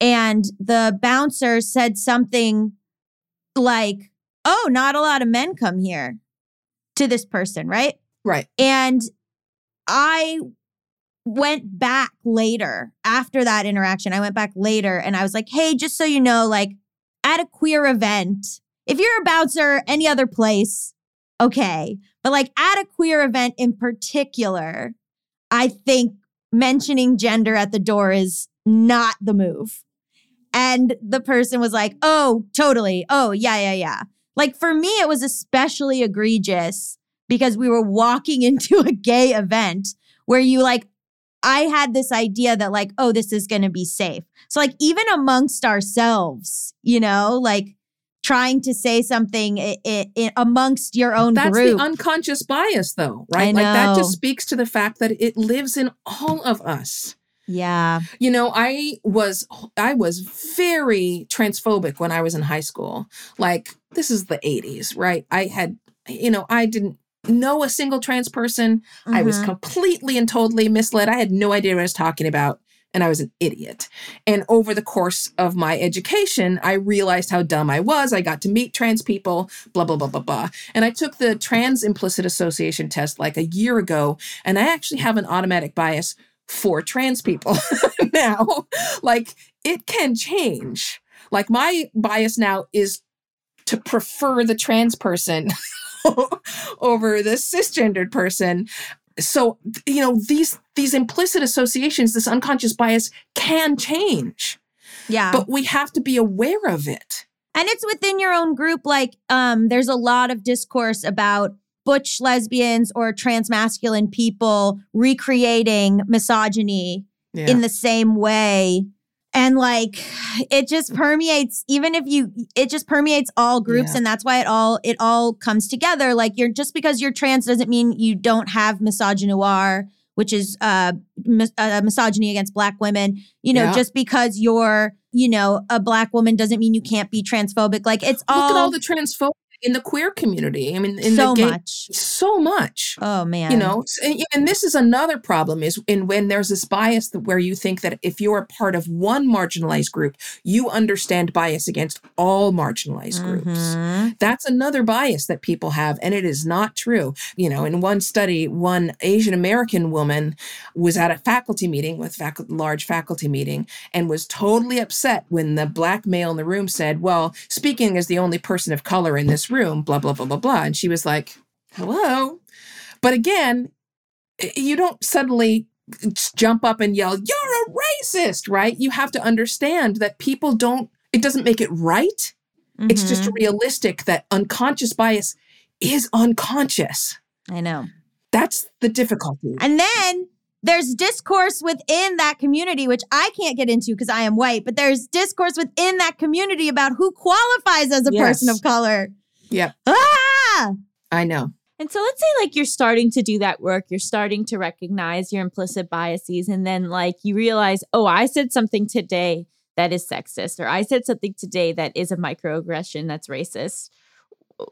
and the bouncer said something like, "Oh, not a lot of men come here." To this person, right? Right. And I went back later after that interaction. I went back later and I was like, hey, just so you know, like at a queer event, if you're a bouncer any other place, okay. But like at a queer event in particular, I think mentioning gender at the door is not the move. And the person was like, oh, totally. Oh, yeah, yeah, yeah. Like for me, it was especially egregious because we were walking [laughs] into a gay event where you like I had this idea that like oh this is going to be safe. So like even amongst ourselves, you know, like trying to say something i- i- i- amongst your own That's group. the unconscious bias, though, right? I Like that just speaks to the fact that it lives in all of us. yeah. You know, I was I was very transphobic when I was in high school. Like this is the 80s, right? I had you know, I didn't know a single trans person. I was Mhm. completely and totally misled. I had no idea what I was talking about and I was an idiot. And over the course of my education, I realized how dumb I was. I got to meet trans people, blah, blah, blah, blah, blah. And I took the trans implicit association test like a year ago, and I actually have an automatic bias for trans people [laughs] now. Like it can change. Like my bias now is to prefer the trans person [laughs] [laughs] over the cisgendered person so you know these these implicit associations this unconscious bias can change Yeah. but we have to be aware of it and it's within your own group like um there's a lot of discourse about butch lesbians or transmasculine people recreating misogyny yeah. in the same way and like it just permeates even if you it just permeates all groups Yeah. and that's why it all it all comes together like you're just because you're trans doesn't mean you don't have misogynoir which is uh, mis- uh misogyny against black women you know Yeah. just because you're you know a black woman doesn't mean you can't be transphobic like it's all, look at all the transphobia in the queer community i mean in so the gay much. So much. Oh man. You know and, and this is another problem is in when there's this bias that where you think that if you're a part of one marginalized group you understand bias against all marginalized groups. Mhm. that's another bias that people have and it is not true. You know in one study one asian american woman was at a faculty meeting with large faculty meeting and was totally upset when the black male in the room said well speaking as the only person of color in this room blah blah blah blah blah and she was like hello but again you don't suddenly jump up and yell you're a racist right you have to understand that people don't it doesn't make it right it's Mhm. just realistic that unconscious bias is unconscious. i know That's the difficulty. And then there's discourse within that community, which I can't get into because I am white, but there's discourse within that community about who qualifies as a person of color. Yep. Ah! I know. And so let's say like you're starting to do that work, you're starting to recognize your implicit biases, and then like you realize, oh, I said something today that is sexist, or I said something today that is a microaggression that's racist.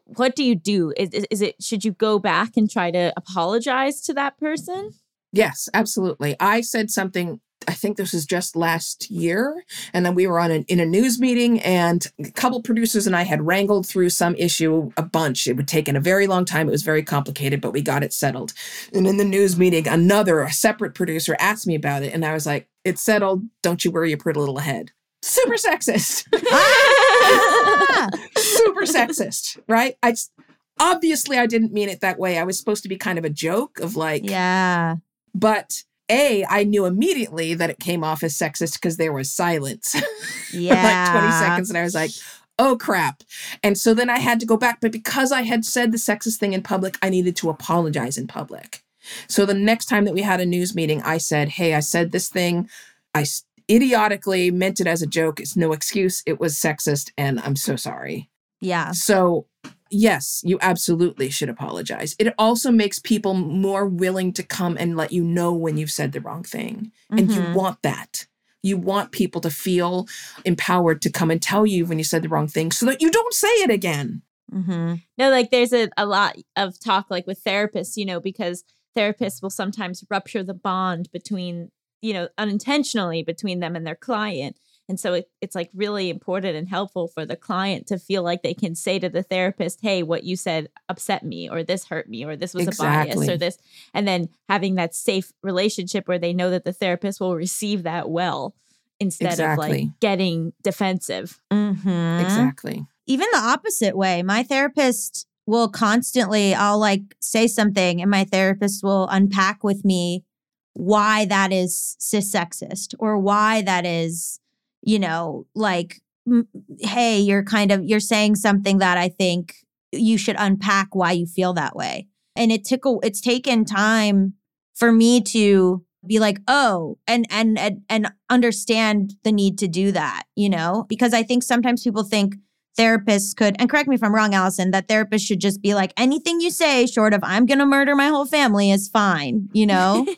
What do you do? Is, is, is it should you go back and try to apologize to that person? Yes, absolutely. I said something I think this was just last year. And then we were on an, in a news meeting, and a couple producers and I had wrangled through some issue a bunch. It would taken a very long time. It was very complicated, but we got it settled. And in the news meeting, another a separate producer asked me about it, and I was like, "It's settled. Don't you worry your pretty little head." Super sexist. [laughs] Super sexist, right? I obviously I didn't mean it that way. I was supposed to be kind of a joke of like, yeah. but a, I knew immediately that it came off as sexist because there was silence Yeah. [laughs] for like 20 seconds. And I was like, oh crap. And so then I had to go back. But because I had said the sexist thing in public, I needed to apologize in public. So the next time that we had a news meeting, I said, hey, I said this thing. I idiotically meant it as a joke. It's no excuse. It was sexist. And I'm so sorry. Yeah. So, yes, you absolutely should apologize. It also makes people more willing to come and let you know when you've said the wrong thing. And you Mhm. want that. You want people to feel empowered to come and tell you when you said the wrong thing so that you don't say it again. Mhm. No, like there's a, a lot of talk like with therapists, you know, because therapists will sometimes rupture the bond between, you know, unintentionally between them and their client. And so it, it's like really important and helpful for the client to feel like they can say to the therapist, hey, what you said upset me, or this hurt me, or this was a bias, or this. And then having that safe relationship where they know that the therapist will receive that well instead of like getting defensive. Mhm. Exactly. even the opposite way. My therapist will constantly, I'll like say something, and my therapist will unpack with me why that is cis sexist or why that is, you know, like, hey, you're kind of you're saying something that I think you should unpack why you feel that way. And it took it's taken time for me to be like, oh, and and and and understand the need to do that, you know, because I think sometimes people think therapists could, and correct me if I'm wrong, Allison, that therapists should just be like, anything you say short of I'm going to murder my whole family is fine, you know? [laughs]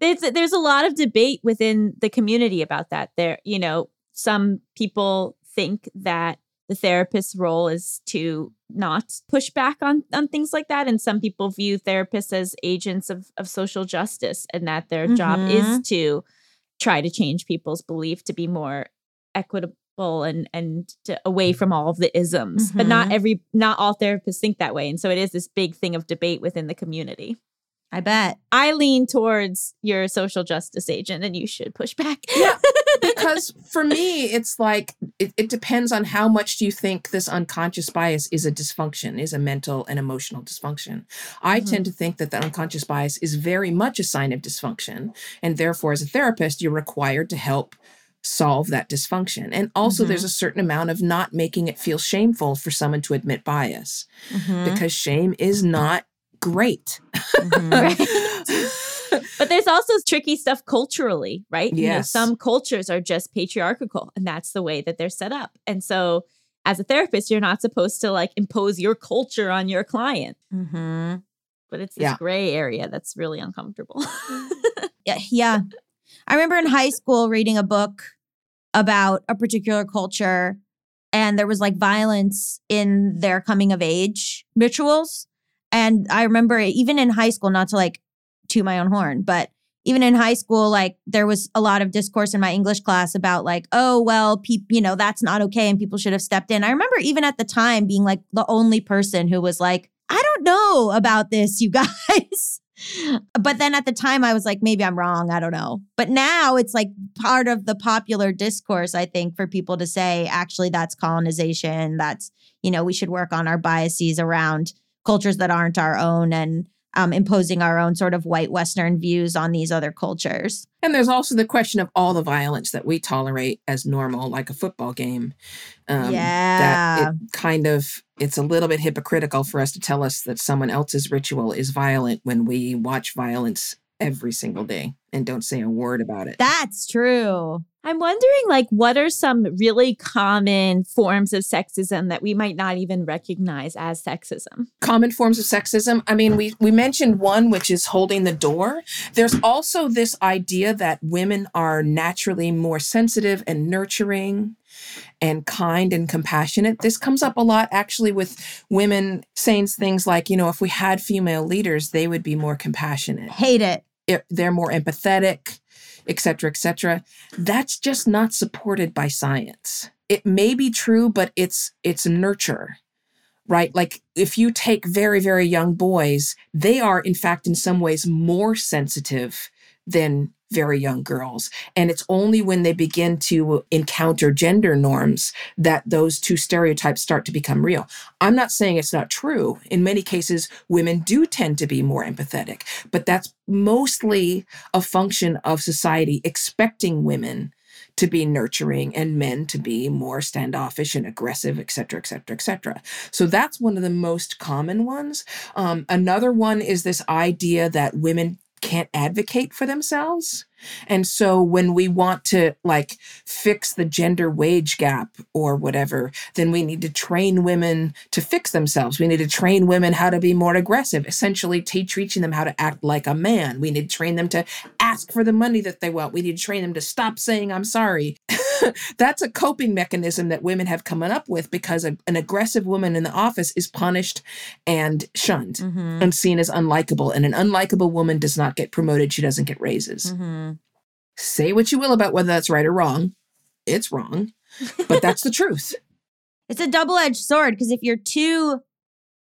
there's there's a lot of debate within the community about that. There, you know, some people think that the therapist's role is to not push back on on things like that, and some people view therapists as agents of of social justice, and that their job is to try to change people's belief to be more equitable and and to, away from all of the isms. But not Mhm. every not all therapists think that way, and so it is this big thing of debate within the community. I bet. I lean towards you're a social justice agent and you should push back. Yeah. [laughs] because for me it's like it, it depends on how much do you think this unconscious bias is a dysfunction is a mental and emotional dysfunction i Mm-hmm. tend to think that the unconscious bias is very much a sign of dysfunction and therefore as a therapist you're required to help solve that dysfunction and also Mm-hmm. there's a certain amount of not making it feel shameful for someone to admit bias Mhm. because shame is not great [laughs] Mhm. but there's also tricky stuff culturally, right? You know, Yes. some cultures are just patriarchal and that's the way that they're set up. And so as a therapist, you're not supposed to like impose your culture on your client. Mhm. But it's this Yeah. gray area that's really uncomfortable. [laughs] Yeah, yeah. I remember in high school reading a book about a particular culture and there was like violence in their coming of age rituals. And I remember even in high school, not to like to my own horn, but even in high school, like there was a lot of discourse in my English class about like, oh, well, peop, you know, that's not okay and people should have stepped in. I remember even at the time being like the only person who was like, I don't know about this, you [laughs] guys. but then at the time I was like, maybe I'm wrong. I don't know. But now it's like part of the popular discourse, I think, for people to say, actually, that's colonization. That's, you know, we should work on our biases around cultures that aren't our own and um, imposing our own sort of white Western views on these other cultures. And there's also the question of all the violence that we tolerate as normal, like a football game. Um, Yeah. That it kind of it's a little bit hypocritical for us to tell us that someone else's ritual is violent when we watch violence every single day and don't say a word about it. That's true. I'm wondering, like, what are some really common forms of sexism that we might not even recognize as sexism? common forms of sexism. I mean, we we mentioned one which is holding the door. There's also this idea that women are naturally more sensitive and nurturing and kind and compassionate. This comes up a lot actually with women saying things like, you know, if we had female leaders, they would be more compassionate. Hate it. They're more empathetic. et cetera, et cetera. That's just not supported by science. It may be true, but it's it's nurture, right? Like if you take very, very young boys, they are in fact in some ways more sensitive than very young girls. And it's only when they begin to encounter gender norms that those two stereotypes start to become real. I'm not saying it's not true. In many cases, women do tend to be more empathetic, but that's mostly a function of society expecting women to be nurturing and men to be more standoffish and aggressive, et cetera, et cetera, et cetera. So that's one of the most common ones. Um, another one is this idea that women can't advocate for themselves. And so when we want to like fix the gender wage gap or whatever, then we need to train women to fix themselves. We need to train women how to be more aggressive, essentially teach teaching them how to act like a man. We need to train them to ask for the money that they want. We need to train them to stop saying I'm sorry. [laughs] That's a coping mechanism that women have come up with because a, an aggressive woman in the office is punished and shunned Mhm. and seen as unlikable. And an unlikable woman does not get promoted, she doesn't get raises. Mhm. Say what you will about whether that's right or wrong. It's wrong, but that's the [laughs] truth. It's a double edged sword because if you're too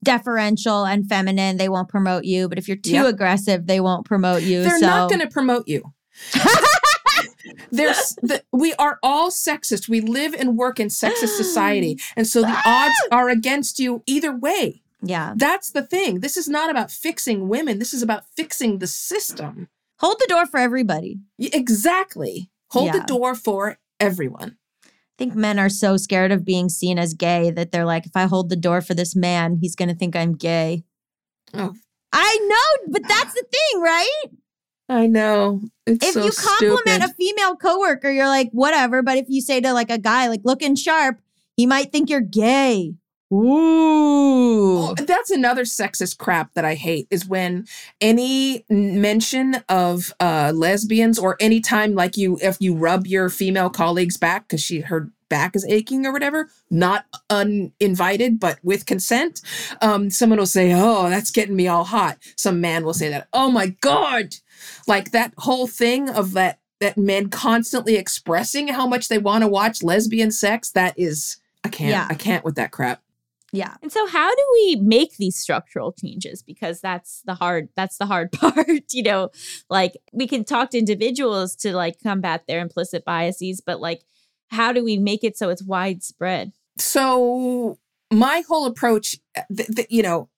deferential and feminine, they won't promote you. But if you're too Yep. aggressive, they won't promote you. They're so not going to promote you. [laughs] There's the, we are all sexist. We live and work in sexist society. [gasps] And so the ah! odds are against you either way. yeah. That's the thing. This is not about fixing women. This is about fixing the system. Hold the door for everybody. Exactly. Hold the door for everyone. I think men are so scared of being seen as gay that they're like, if I hold the door for this man, he's going to think I'm gay. Oh. I know, but that's the thing, right? I know. It's if so you compliment stupid. a female coworker, you're like, whatever. But if you say to like a guy, like looking sharp, he might think you're gay. Ooh. Oh, that's another sexist crap that I hate is when any mention of uh, lesbians or anytime like you if you rub your female colleague's back because she her back is aching or whatever, not uninvited but with consent, um, someone will say, "Oh, that's getting me all hot." Some man will say that, "Oh my god," like that whole thing of that that men constantly expressing how much they want to watch lesbian sex. That is, I can't, Yeah. I can't with that crap. Yeah. And so how do we make these structural changes because that's the hard that's the hard [laughs] part, you know. Like we can talk to individuals to like combat their implicit biases, but like how do we make it so it's widespread? so my whole approach eh, th- th- you know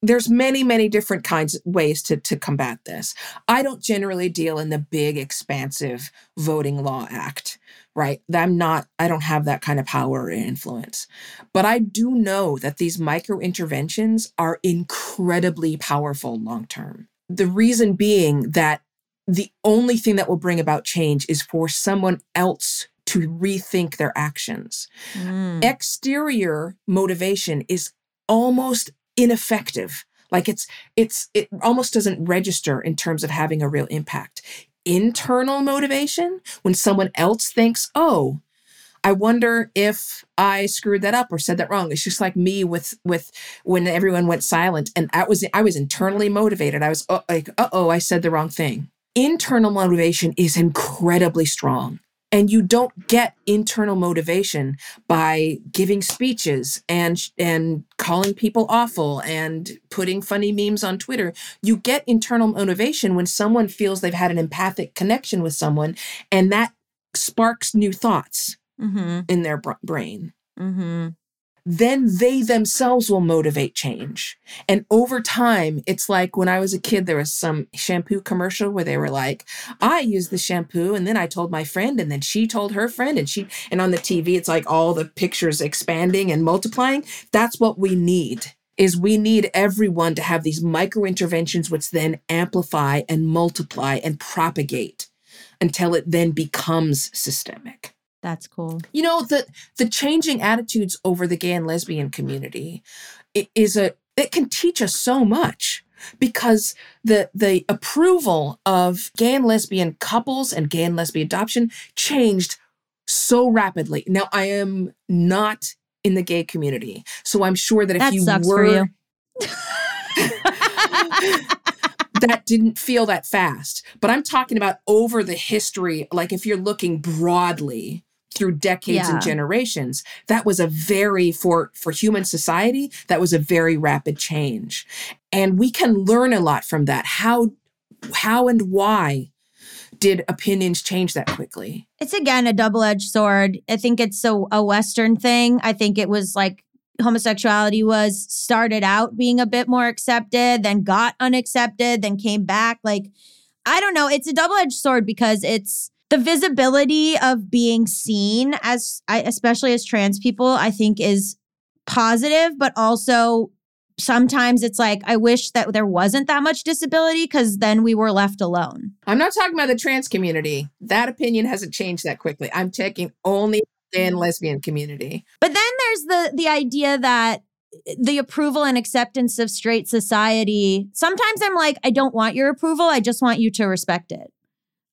there's many many different kinds of ways to to combat this i don't generally deal in the big expansive voting law act right? I'm not i don't have that kind of power or influence. But i do know that these micro interventions are incredibly powerful long term. The reason being that the only thing that will bring about change is for someone else to rethink their actions. Mm. exterior motivation is almost ineffective. Like it's it's it almost doesn't register in terms of having a real impact internal motivation when someone else thinks oh i wonder if i screwed that up or said that wrong. It's just like me with with when everyone went silent and i was i was internally motivated. I was uh, like uh-oh i said the wrong thing. Internal motivation is incredibly strong and you don't get internal motivation by giving speeches and and calling people awful and putting funny memes on Twitter. You get internal motivation when someone feels they've had an empathic connection with someone and that sparks new thoughts Mm-hmm. in their br- brain. Mm-hmm. Then they themselves will motivate change. And over time, it's like when I was a kid, there was some shampoo commercial where they were like, I use the shampoo and then I told my friend and then she told her friend and she and on the TV it's like all the pictures expanding and multiplying. That's what we need. Is we need everyone to have these micro interventions which then amplify and multiply and propagate until it then becomes systemic That's cool. you know the the changing attitudes over the gay and lesbian community is a it can teach us so much because the the approval of gay and lesbian couples and gay and lesbian adoption changed so rapidly now i am not in the gay community so i'm sure that if That you were you. [laughs] that didn't feel that fast. But I'm talking about over the history, like if you're looking broadly through decades Yeah. and generations, that was a very for for human society, that was a very rapid change. And we can learn a lot from that. How how and why did opinions change that quickly? it's again a double-edged sword i think it's a, a western thing i think it was like homosexuality was started out being a bit more accepted then got unaccepted then came back like i don't know it's a double-edged sword because it's the visibility of being seen as especially as trans people i think is positive but also sometimes it's like i wish that there wasn't that much disability because then we were left alone I'm not talking about the trans community. That opinion hasn't changed that quickly. I'm taking only the mm-hmm. lesbian community. But then there's the the idea that eh, the approval and acceptance of straight society. Sometimes I'm like, I don't want your approval. I just want you to respect it.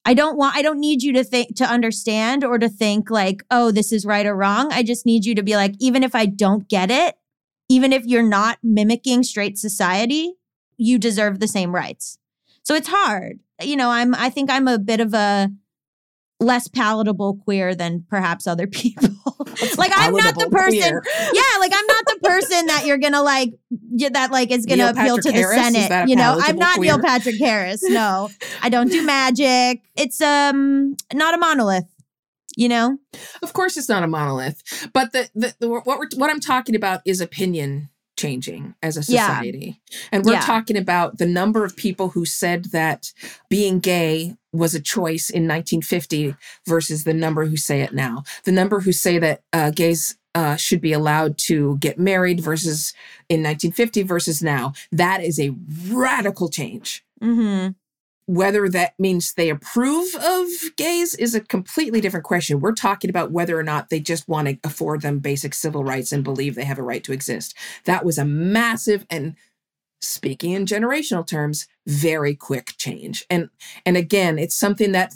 I don't want I don't need you to think to understand or to think like, oh, this is right or wrong. I just need you to be like, even if I don't get it, even if you're not mimicking straight society, you deserve the same rights. So it's hard. You know, I'm I think I'm a bit of a less palatable queer than perhaps other [laughs] people. like I'm not the person queer. yeah, like I'm not the person that you're gonna like that like is gonna Neil appeal to the Harris? Senate. You know, I'm not Neil? Patrick Harris. No, I don't do magic. It's um not a monolith. You know, Of course, it's not a monolith, but the, the, the what we're, what I'm talking about is opinion changing as a Yeah. society, and we're Yeah. talking about the number of people who said that being gay was a choice in 1950 versus the number who say it now. The number who say that uh, gays. Uh, should be allowed to get married versus in 1950 versus now. That is a radical change. mm-hmm. Whether that means they approve of gays is a completely different question. We're talking about whether or not they just want to afford them basic civil rights and believe they have a right to exist. That was a massive and speaking in generational terms, very quick change. And and again, it's something that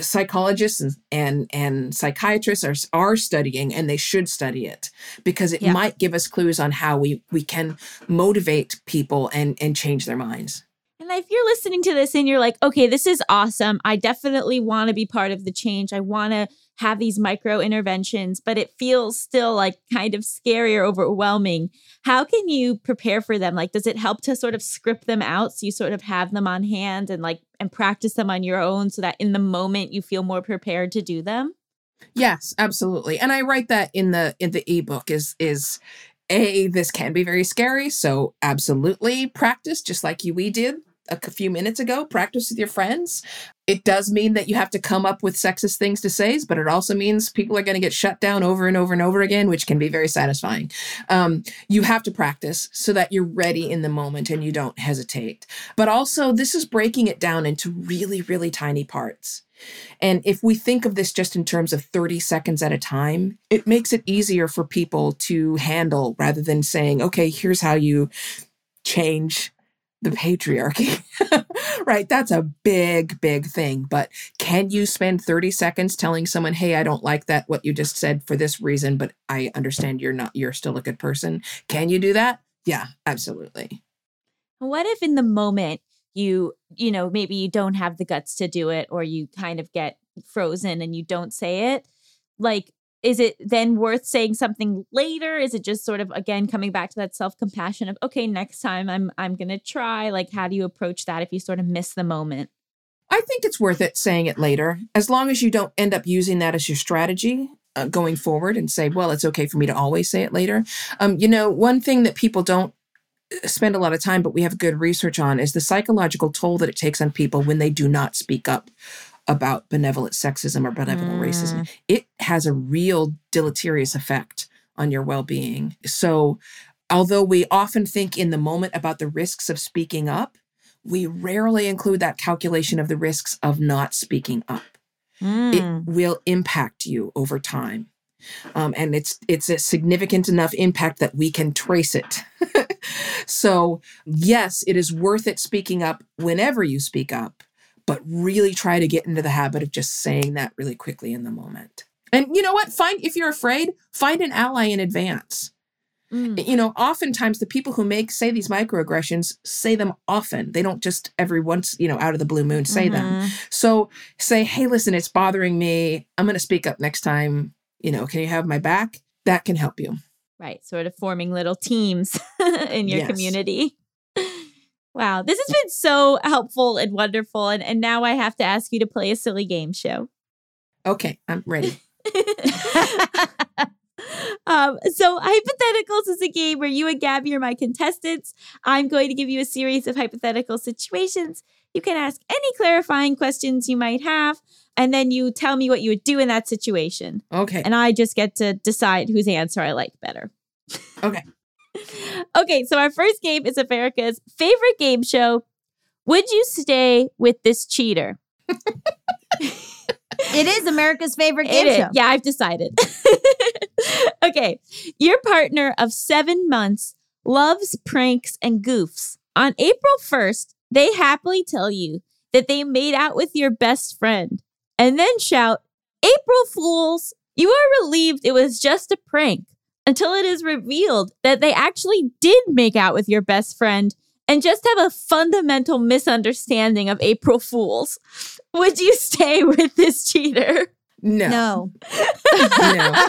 psychologists and and, and psychiatrists are are studying and they should study it because it Yeah. might give us clues on how we we can motivate people and and change their minds. If you're listening to this and you're like, okay, this is awesome. I definitely want to be part of the change. I want to have these micro interventions, but it feels still like kind of scary or overwhelming. How can you prepare for them? Like, does it help to sort of script them out so you sort of have them on hand and like and practice them on your own so that in the moment you feel more prepared to do them? Yes, absolutely. And I write that in the in the ebook is is a this can be very scary, so absolutely practice just like you we did a few minutes ago. Practice with your friends. It does mean that you have to come up with sexist things to say, but it also means people are going to get shut down over and over and over again, which can be very satisfying. Um, you have to practice so that you're ready in the moment and you don't hesitate. But also, this is breaking it down into really, really tiny parts. And if we think of this just in terms of 30 seconds at a time, it makes it easier for people to handle rather than saying, okay, here's how you change the patriarchy. [laughs] right? That's a big, big thing. But can you spend 30 seconds telling someone, hey, I don't like that, what you just said for this reason, but I understand you're not, you're still a good person? Can you do that? Yeah, absolutely. What if in the moment you, you know, maybe you don't have the guts to do it or you kind of get frozen and you don't say it? Like, is it then worth saying something later? Is it just sort of again coming back to that self-compassion of okay, next time I'm I'm to try? Like how do you approach that if you sort of miss the moment? I think it's worth it saying it later, as long as you don't end up using that as your strategy uh, going forward and say, well, it's okay for me to always say it later. Um, you know, one thing that people don't uh, spend a lot of time, but we have good research on, is the psychological toll that it takes on people when they do not speak up about benevolent sexism or benevolent racism. It has a real deleterious effect on your well being. So, although we often think in the moment about the risks of speaking up, we rarely include that calculation of the risks of not speaking up. Mm. It will impact you over time. Um, and it's it's a significant enough impact that we can trace it. [laughs] so yes, it is worth it speaking up whenever you speak up, but really try to get into the habit of just saying that really quickly in the moment. And you know what? Find if you're afraid, find an ally in advance. Mm. You know, oftentimes the people who make say these microaggressions say them often. They don't just every once, you know, out of the blue moon say them. Mhm. So say, hey, listen, it's bothering me. I'm going to speak up next time. You know, can you have my back? That can help you. Right. Sort of forming little teams [laughs] in your Yes. community. [laughs] Wow. This has been so helpful and wonderful. And, and now I have to ask you to play a silly game show. Okay, I'm ready. [laughs] um, so hypotheticals is a game where you and Gaby are my contestants. I'm going to give you a series of hypothetical situations. You can ask any clarifying questions you might have, and then you tell me what you would do in that situation. Okay. And I just get to decide whose answer I like better. Okay. [laughs] okay, so our first game is America's favorite game show. Would you stay with this cheater? [laughs] It is America's favorite game It is. show. Yeah, I've decided. [laughs] okay. Your partner of seven months loves pranks and goofs. On April 1st, they happily tell you that they made out with your best friend and then shout, April Fools! You are relieved it was just a prank until it is revealed that they actually did make out with your best friend and just have a fundamental misunderstanding of April Fools. [laughs] Would you stay with this cheater? No. No. No. [laughs]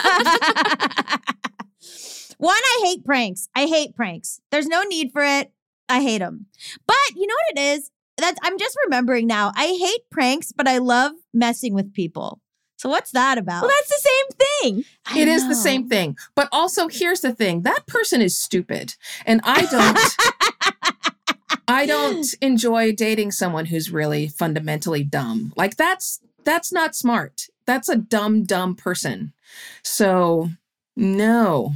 One, I hate pranks. I hate pranks. There's no need for it. I hate them. But you know what it is? That's I'm just remembering now. I hate pranks, but I love messing with people. So what's that about? Well, that's the same thing. I It is the same thing. But also, here's the thing that person is stupid. And I don't. [laughs] I don't enjoy dating someone who's really fundamentally dumb. Like that's that's not smart. That's a dumb dumb person. So, no.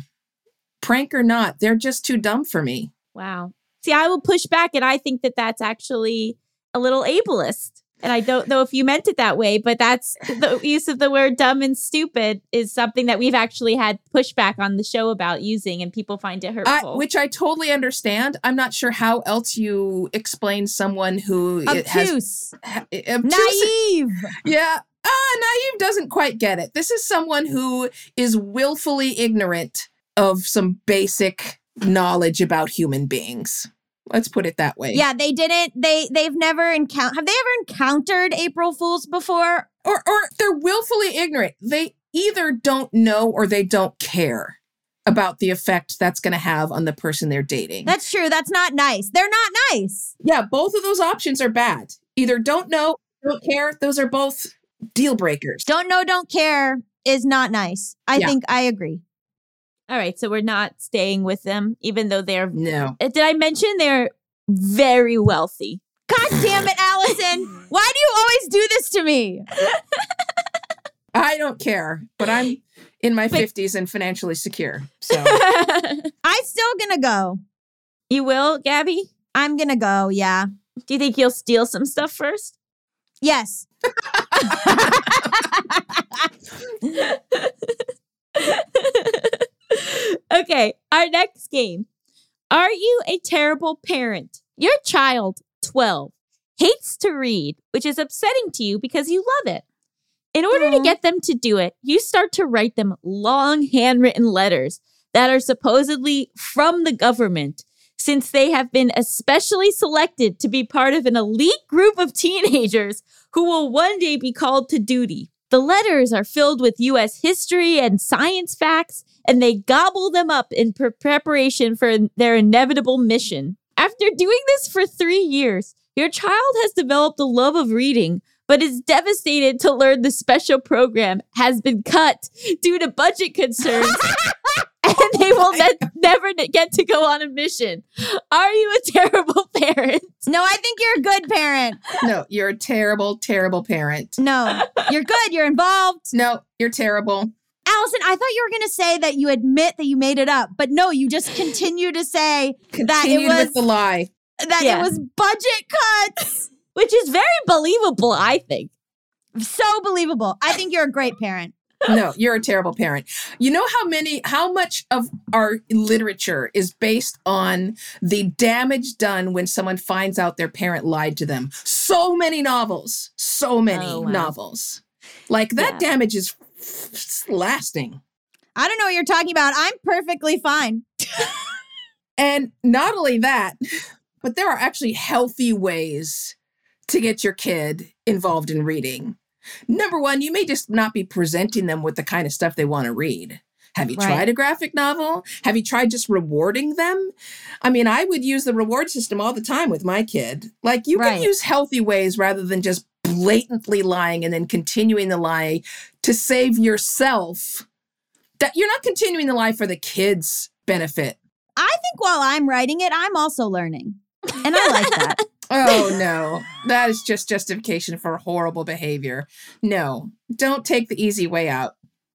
Prank or not, they're just too dumb for me. Wow. See, I will push back, and I think that that's actually a little ableist. And I don't know if you meant it that way, but that's the use of the word dumb and stupid is something that we've actually had pushback on the show about using, and people find it I, hurtful. which I totally understand. I'm not sure how else you explain someone who it has ha- obtuse- Naive. Yeah. Ah, naive doesn't quite get it. This is someone who is willfully ignorant of some basic knowledge about human beings. Let's put it that way. Yeah, they didn't. They they've never encountered. Have they ever encountered April Fools before? Or or they're willfully ignorant. They either don't know or they don't care about the effect that's going to have on the person they're dating. That's true. That's not nice. They're not nice. yeah, both of those options are bad. Either don't know, don't care. Those are both deal breakers. Don't know, don't care is not nice. I Yeah. think I agree. All right, so we're not staying with them, even though they're. No. Uh, Did I mention they're very wealthy? God damn it, Allison. [laughs] Why do you always do this to me? I don't care, but I'm in my 50s and financially secure. So [laughs] I'm still gonna go. you will, Gaby? I'm gonna go, yeah. Do you think you'll steal some stuff first? Yes. [laughs] okay, our next game. Are you a terrible parent? Your child, 12, hates to read, which is upsetting to you because you love it. In order to get them to do it, you start to write them long handwritten letters that are supposedly from the government, since they have been especially selected to be part of an elite group of teenagers who will one day be called to duty. The letters are filled with US history and science facts, and they gobble them up in pre- preparation for their inevitable mission. After doing this for three years, your child has developed a love of reading, but is devastated to learn the special program has been cut due to budget concerns. [laughs] And they oh will ne- never get to go on a mission. Are you a [laughs] terrible parent? No, I think you're a good parent. no, you're a terrible, terrible parent. No, you're good. You're involved. No, you're terrible. Allison, I thought you were going to say that you admit that you made it up, but no, you just continue to say that it was with the lie. that Yeah. it was budget cuts. Which is very believable, I think. so believable. I think you're a great parent. No, you're a terrible parent. You know how many, how much of our literature is based on the damage done when someone finds out their parent lied to them? So many novels, so many Oh, wow. novels. Like that Yeah. damage is f- lasting. I don't know what you're talking about. I'm perfectly fine. And not only that, but there are actually healthy ways to get your kid involved in reading. Number one, you may just not be presenting them with the kind of stuff they want to read. Have you Right. tried a graphic novel? Have you tried just rewarding them? I mean, I would use the reward system all the time with my kid. Like, you Right. can use healthy ways rather than just blatantly lying and then continuing the lie to save yourself. That you're not continuing the lie for the kids' benefit. I think while I'm writing it, I'm also learning. And I like that. [laughs] [laughs] Oh no, that is just justification for horrible behavior. No, don't take the easy way out.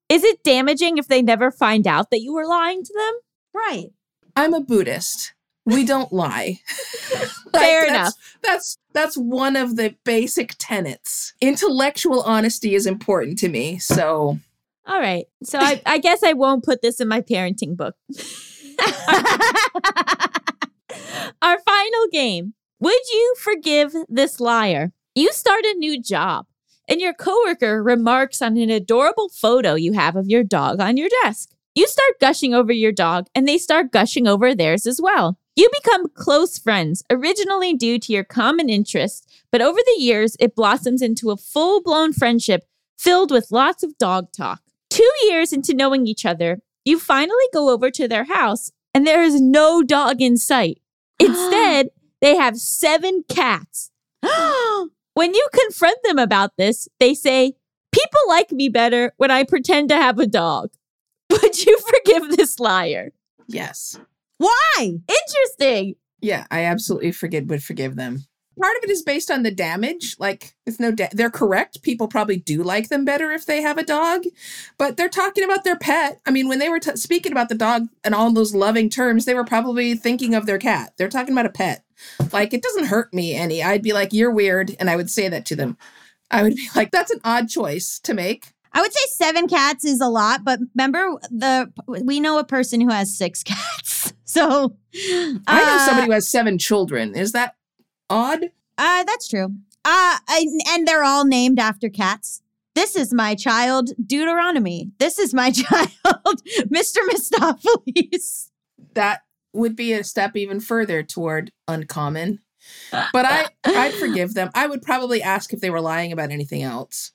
Is it damaging if they never find out that you were lying to them? right. I'm a Buddhist. We don't lie. [laughs] Like, Fair that's- enough. That's that's one of the basic tenets. Intellectual honesty is important to me. So All right. So I, I guess I won't put this in my parenting book. [laughs] Our final game. Would you forgive this liar? You start a new job and your coworker remarks on an adorable photo you have of your dog on your desk. You start gushing over your dog and they start gushing over theirs as well. You become close friends, originally due to your common interest, but over the years, it blossoms into a full blown friendship filled with lots of dog talk. Two years into knowing each other, you finally go over to their house and there is no dog in sight. [gasps] Instead, they have seven cats. [gasps] When you confront them about this, they say, People like me better when I pretend to have a dog. [laughs] Would you forgive this liar? yes. Why? Interesting. Yeah, I absolutely forgive would forgive them. Part of it is based on the damage. Like, it's no, da- they're correct. People probably do like them better if they have a dog, but they're talking about their pet. I mean, when they were t- speaking about the dog and all those loving terms, they were probably thinking of their cat. They're talking about a pet. Like, it doesn't hurt me any. I'd be like, you're weird. And I would say that to them. I would be [laughs] like, that's an odd choice to make. I would say seven cats is a lot, but remember the we know a person who has six cats. [laughs] So I know uh, somebody who has seven children. Is that odd? Uh, that's true. Uh, I, and they're all named after cats. This is my child, Deuteronomy. This is my [laughs] child, Mr. Mistoffelees. that would be a step even further toward uncommon. But I [laughs] I'd forgive them. I would probably ask if they were lying about anything else.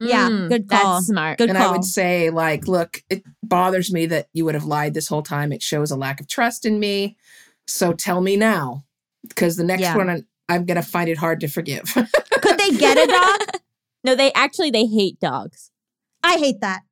Yeah, Mm, good call. That's smart. Good and call. I would say like, look, it bothers me that you would have lied this whole time. It shows a lack of trust in me. So tell me now because the next Yeah. one I'm, I'm going to find it hard to forgive. [laughs] Could they get a dog? [laughs] No, they actually they hate dogs. I hate that.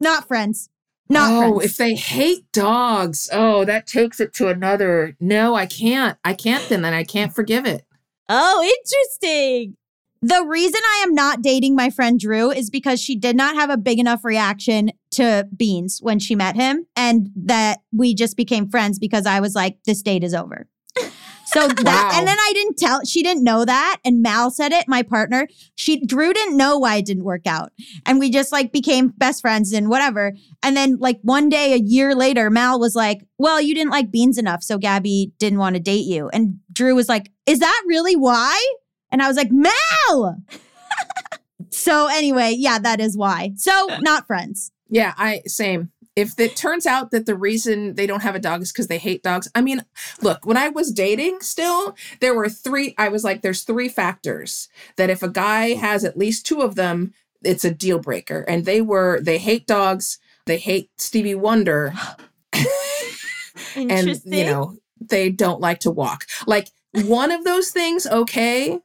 Not friends. Not friends. oh, friends. if they hate dogs, oh, that takes it to another. No, I can't. I can't then. Then I can't forgive it. Oh, interesting. The reason I am not dating my friend Drew is because she did not have a big enough reaction to Beans when she met him, and that we just became friends because I was like, this date is over. So [laughs] that, Wow. and then I didn't tell, she didn't know that. And Mal said it, my partner. She, Drew didn't know why it didn't work out. And we just like became best friends and whatever. And then like one day, a year later, Mal was like, well, you didn't like Beans enough. So Gaby didn't want to date you. And Drew was like, is that really why? And I was like, Mal. so anyway, yeah, that is why. So not friends. Yeah, I same. If it turns out that the reason they don't have a dog is because they hate dogs, I mean, look, when I was dating still, there were three, I was like, there's three factors that if a guy has at least two of them, it's a deal breaker. And they were, they hate dogs, they hate Stevie Wonder, [gasps] and, you know, they don't like to walk. Like one of those things, okay.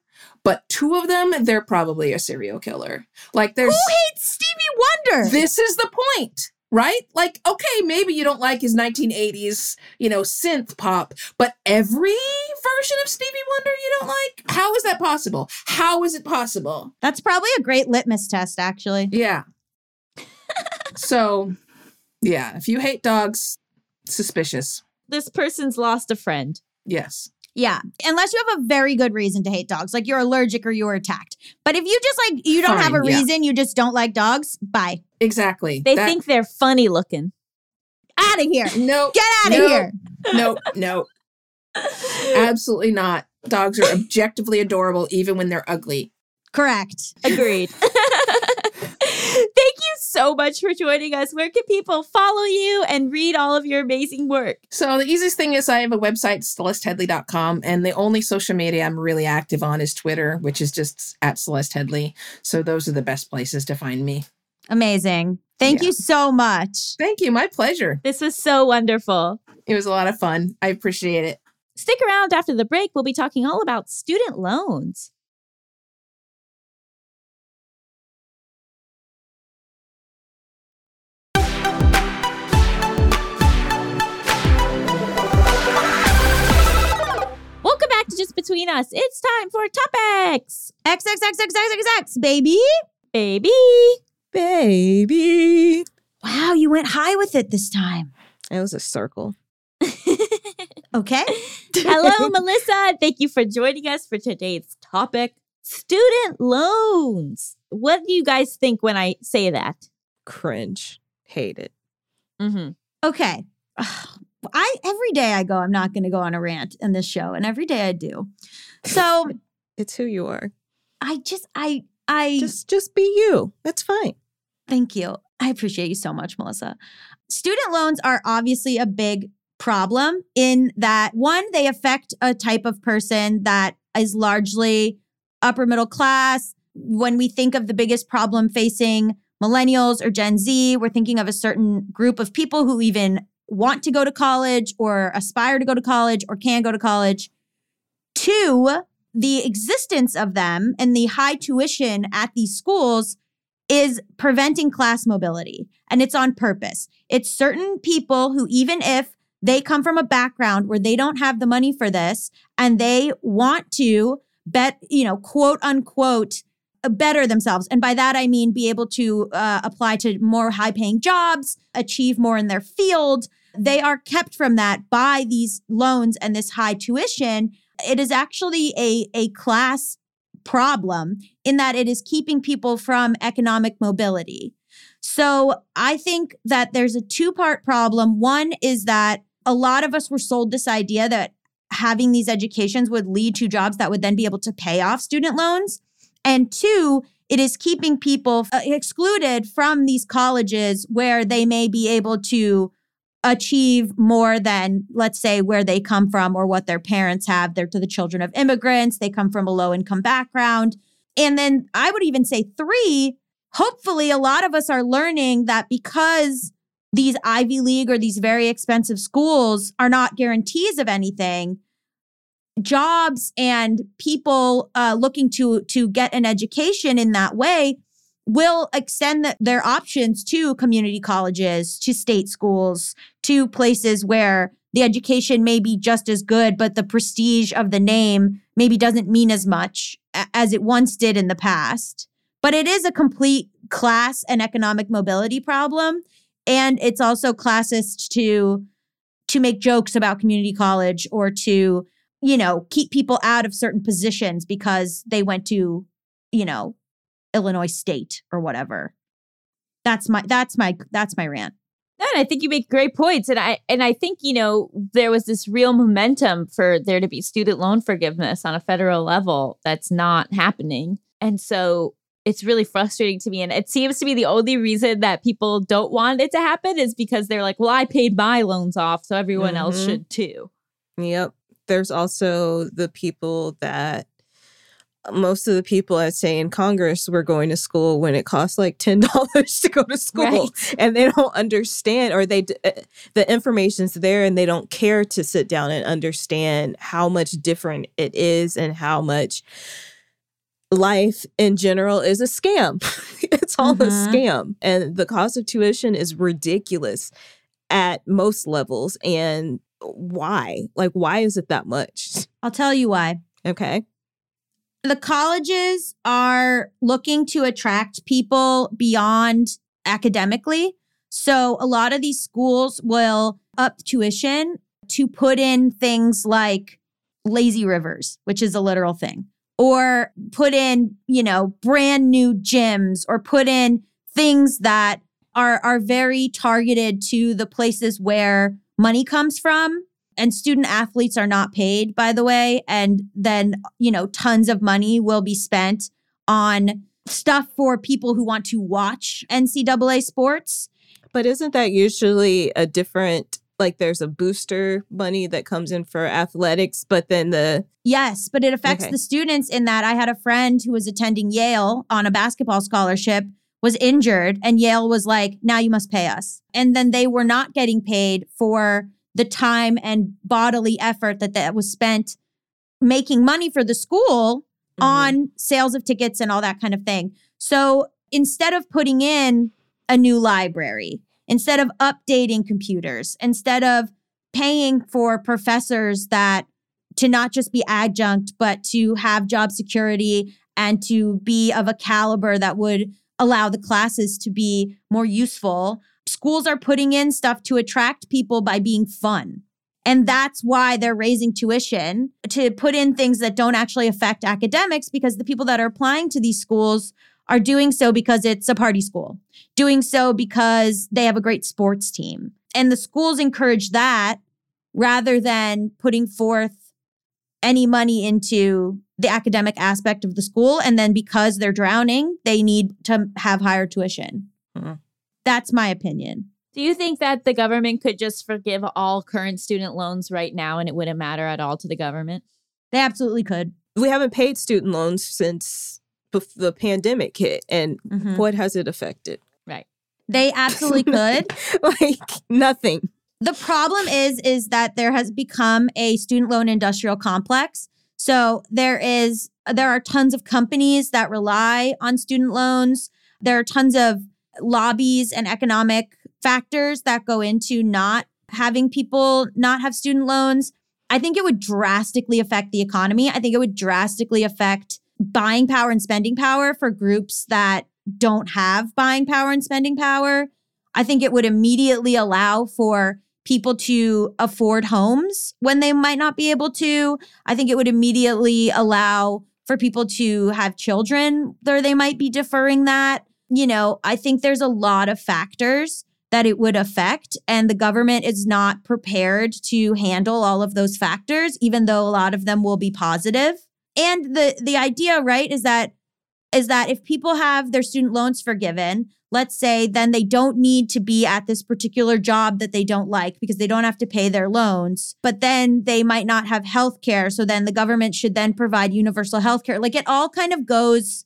But two of them, they're probably a serial killer. Like there's Who hates Stevie Wonder? this is the point right like okay maybe you don't like his 1980s you know synth pop but every version of stevie wonder you don't like how is that possible how is it possible That's probably a great litmus test, actually. yeah so yeah if you hate dogs suspicious this person's lost a friend. yes Yeah. Unless you have a very good reason to hate dogs, like you're allergic or you were attacked. But if you just like, you don't have a yeah. reason, you just don't like dogs, bye. exactly They That- think they're funny looking. Out of here. no Get out of No. here. no no [laughs] absolutely not dogs are objectively adorable even when they're ugly Correct. Agreed. [laughs] Thank you so much for joining us. Where can people follow you and read all of your amazing work? So the easiest thing is I have a website, celesteheadlee.com, and the only social media I'm really active on is Twitter, which is just at Celeste Headlee. So those are the best places to find me. Amazing. Thank Yeah. you so much. Thank you. My pleasure. This was so wonderful. It was a lot of fun. I appreciate it. Stick around after the break. We'll be talking all about student loans. Welcome back to Just Between Us. It's time for topics, X X X X X X X baby. baby. Baby. Wow, you went high with it this time. It was a circle. [laughs] Okay. Hello, [laughs] Melisa. Thank you for joining us for today's topic student loans. What do you guys think when I say that? Cringe. Hate it. Mm-hmm. Okay. I every day I go, I'm not going to go on a rant in this show, and every day I do. So [laughs] It's who you are. I just, I, I Just just be you. That's fine. Thank you. I appreciate you so much, Melisa. Student loans are obviously a big problem in that one, they affect a type of person that is largely upper middle class. When we think of the biggest problem facing millennials or Gen Z, we're thinking of a certain group of people who even want to go to college or aspire to go to college or can go to college. Two, the existence of them and the high tuition at these schools is preventing class mobility and it's on purpose. It's certain people who, even if they come from a background where they don't have the money for this and they want to bet, you know, quote unquote, better themselves. And by that, I mean be able to uh, apply to more high paying jobs, achieve more in their field. They are kept from that by these loans and this high tuition. It is actually a, a class problem in that it is keeping people from economic mobility. So I think that there's a two part problem. One is that a lot of us were sold this idea that having these educations would lead to jobs that would then be able to pay off student loans. And two, it is keeping people uh, excluded from these colleges where they may be able to achieve more than let's say where they come from or what their parents have. They're to the children of immigrants. They come from a low income background. And then i would even say three hopefully a lot of us are learning that because these ivy league or these very expensive schools are not guarantees of anything jobs and people uh, looking to to get an education in that way will extend the, their options to community colleges, to state schools, to places where the education may be just as good, but the prestige of the name maybe doesn't mean as much as it once did in the past. But it is a complete class and economic mobility problem. And it's also classist to to make jokes about community college or to, you know, keep people out of certain positions because they went to, you know, Illinois State or whatever. That's my that's my that's my rant. No, and I think you make great points, and I and I think you know there was this real momentum for there to be student loan forgiveness on a federal level that's not happening, and so it's really frustrating to me. And it seems to be the only reason that people don't want it to happen is because they're like, well, I paid my loans off, so everyone else Mhm. should too. Yep. There's also the people that most of the people I'd say in Congress were going to school when it costs like ten [laughs] dollars to go to school, Right. and they don't understand, or they uh, the information's there, and they don't care to sit down and understand how much different it is, and how much life in general is a scam. [laughs] it's all a Mhm. scam, and the cost of tuition is ridiculous at most levels, and why? Like, why is it that much? [laughs] I'll tell you why. Okay. The colleges are looking to attract people beyond academically. So a lot of these schools will up tuition to put in things like lazy rivers, which is a literal thing, or put in, you know, brand new gyms or put in things that are are very targeted to the places where money comes from and student athletes are not paid by the way and then you know tons of money will be spent on stuff for people who want to watch NCAA sports. But isn't that usually a different like there's a booster money that comes in for athletics, but then the Yes, but it affects Okay. the students in that I had a friend who was attending Yale on a basketball scholarship was injured and Yale was like, "Now you must pay us." And then they were not getting paid for the time and bodily effort that that was spent making money for the school Mm-hmm. on sales of tickets and all that kind of thing. So, instead of putting in a new library, instead of updating computers, instead of paying for professors that to not just be adjunct, but to have job security and to be of a caliber that would allow the classes to be more useful. Schools are putting in stuff to attract people by being fun. And that's why they're raising tuition to put in things that don't actually affect academics because the people that are applying to these schools are doing so because it's a party school, doing so because they have a great sports team. And the schools encourage that rather than putting forth any money into the academic aspect of the school. And then because they're drowning, they need to have higher tuition. Mhm. That's my opinion. Do you think that the government could just forgive all current student loans right now and it wouldn't matter at all to the government? They absolutely could. we haven't paid student loans since bef- the pandemic hit, and Mhm. what has it affected? Right. They absolutely could. [laughs] like nothing. The problem is is that there has become a student loan industrial complex. So there is there are tons of companies that rely on student loans. There are tons of lobbies and economic factors that go into not having people not have student loans. I think it would drastically affect the economy. I think it would drastically affect buying power and spending power for groups that don't have buying power and spending power. I think it would immediately allow for people to afford homes when they might not be able to. I think it would immediately allow for people to have children or they might be deferring that. You know, I think there's a lot of factors that it would affect and the government is not prepared to handle all of those factors even though a lot of them will be positive. And the the idea, right, is that is that if people have their student loans forgiven, let's say then they don't need to be at this particular job that they don't like because they don't have to pay their loans, but then they might not have health care. So then the government should then provide universal health care. Like it all kind of goes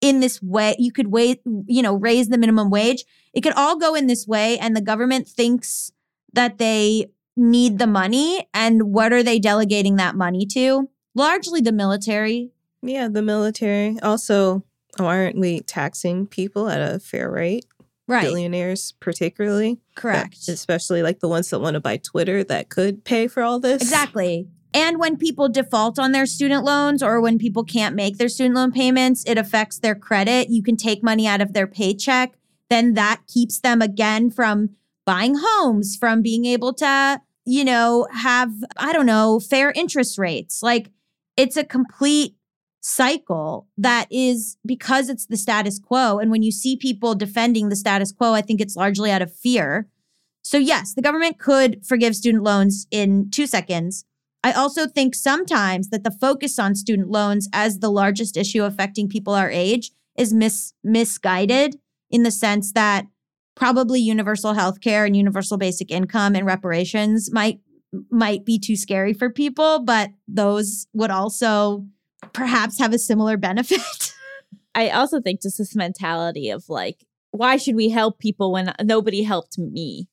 in this way. You could wait, you know, raise the minimum wage. It could all go in this way. And the government thinks that they need the money. And what are they delegating that money to? Largely the military. Yeah, the military. Also, aren't we taxing people at a fair rate? Right. Billionaires, particularly. Correct. especially like the ones that want to buy Twitter that could pay for all this. Exactly. And when people default on their student loans or when people can't make their student loan payments, it affects their credit. You can take money out of their paycheck. Then that keeps them again from buying homes, from being able to, you know, have, I don't know, fair interest rates. Like it's a complete cycle that is because it's the status quo. And when you see people defending the status quo, I think it's largely out of fear. So, yes, the government could forgive student loans in two seconds. I also think sometimes that the focus on student loans as the largest issue affecting people our age is mis- misguided in the sense that probably universal health care and universal basic income and reparations might might be too scary for people, but those would also perhaps have a similar benefit. [laughs] I also think just this mentality of like, why should we help people when nobody helped me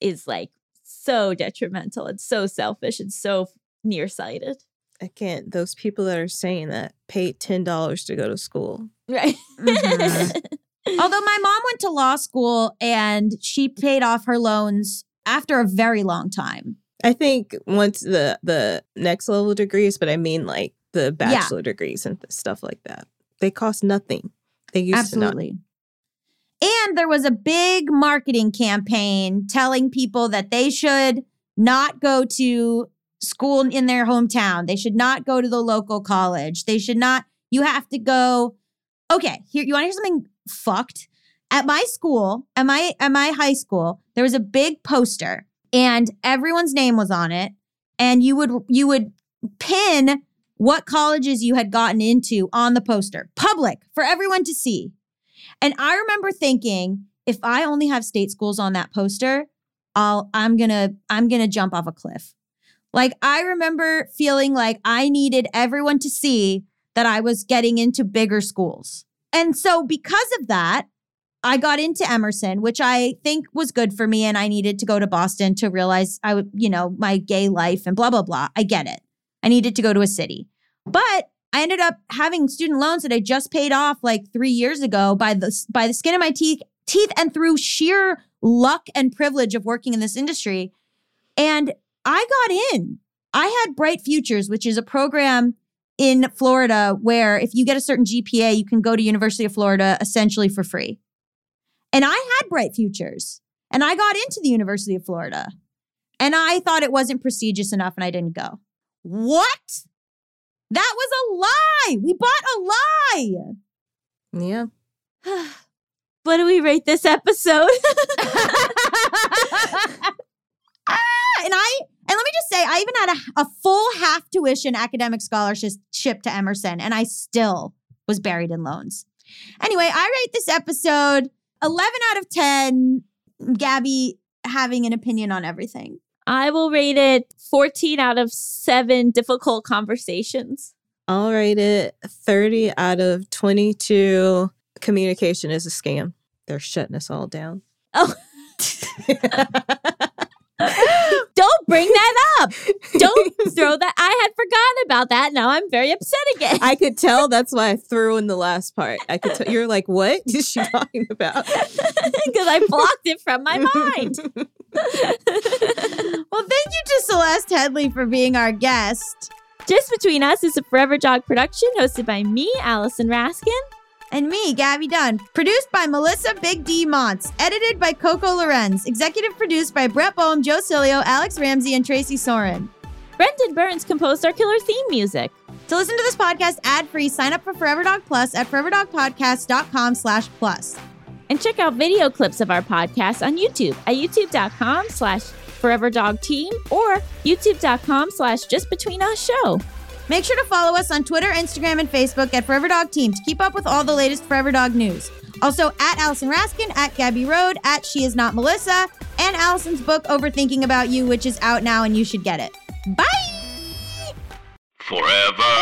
is like so detrimental. and so selfish and so nearsighted. I can't. Those people that are saying that paid ten dollars to go to school. Right. Mhm. [laughs] Although my mom went to law school and she paid off her loans after a very long time. I think once the the next level degrees, but I mean like the bachelor degrees and stuff like that. They cost nothing. They used Absolutely. And there was a big marketing campaign telling people that they should not go to school in their hometown. They should not go to the local college. They should not, you have to go. Okay, here, you want to hear something fucked? At my school, at my at my high school, there was a big poster and everyone's name was on it. And you would you would pin what colleges you had gotten into on the poster. public for everyone to see. And I remember thinking, if I only have state schools on that poster, I'll I'm going to I'm going to jump off a cliff. Like I remember feeling like I needed everyone to see that I was getting into bigger schools. And so because of that, I got into Emerson, which I think was good for me and I needed to go to Boston to realize I would, you know, my gay life and blah blah blah. I get it. I needed to go to a city. But I ended up having student loans that I just paid off like 3 years ago by the by the skin of my teeth teeth and through sheer luck and privilege of working in this industry. And I got in. I had Bright Futures, which is a program in Florida where if you get a certain GPA, you can go to University of Florida essentially for free. And I had Bright Futures and I got into the University of Florida. And I thought it wasn't prestigious enough and I didn't go. What? That was a lie. We bought a lie. Yeah. [sighs] What do we rate this episode? [laughs] Ah, and I and let me just say, I even had a, a full half tuition academic scholarship ship to Emerson, and I still was buried in loans. Anyway, I rate this episode 11 out of 10. Gaby having an opinion on everything. I will rate it 14 out of 7 difficult conversations. I'll rate it 30 out of 22. Communication is a scam. They're shutting us all down. Oh. [laughs] Don't bring that up. Don't throw that. I had forgotten about that. Now I'm very upset again. I could tell that's why I threw in the last part. I could tell you're like, what is she talking about? [laughs] Because I blocked it from my mind. [laughs] Well, thank you to Celeste Headlee for being our guest. Just Between Us is a Forever Dog production hosted by me, Allison Raskin. And me, Gaby Dunn. Produced by Melisa Big D Monts. Edited by Coco Lorenz. Executive produced by Brett Boham, Joe Cilio, Alex Ramsey, and Tracy Soren. Brendan Burns composed our killer theme music. To listen to this podcast ad-free, sign up for Forever Dog Plus at foreverdogpodcast.com slash plus. And check out video clips of our podcast on YouTube at youtube.com slash foreverdogteam or youtube.com slash justbetweenus show. Make sure to follow us on Twitter, Instagram, and Facebook at Forever Dog Team to keep up with all the latest Forever Dog news. Also at Allison Raskin, at Gabby Road, at She Is Not Melissa, and Allison's book Overthinking About You, which is out now and you should get it. Bye! Forever.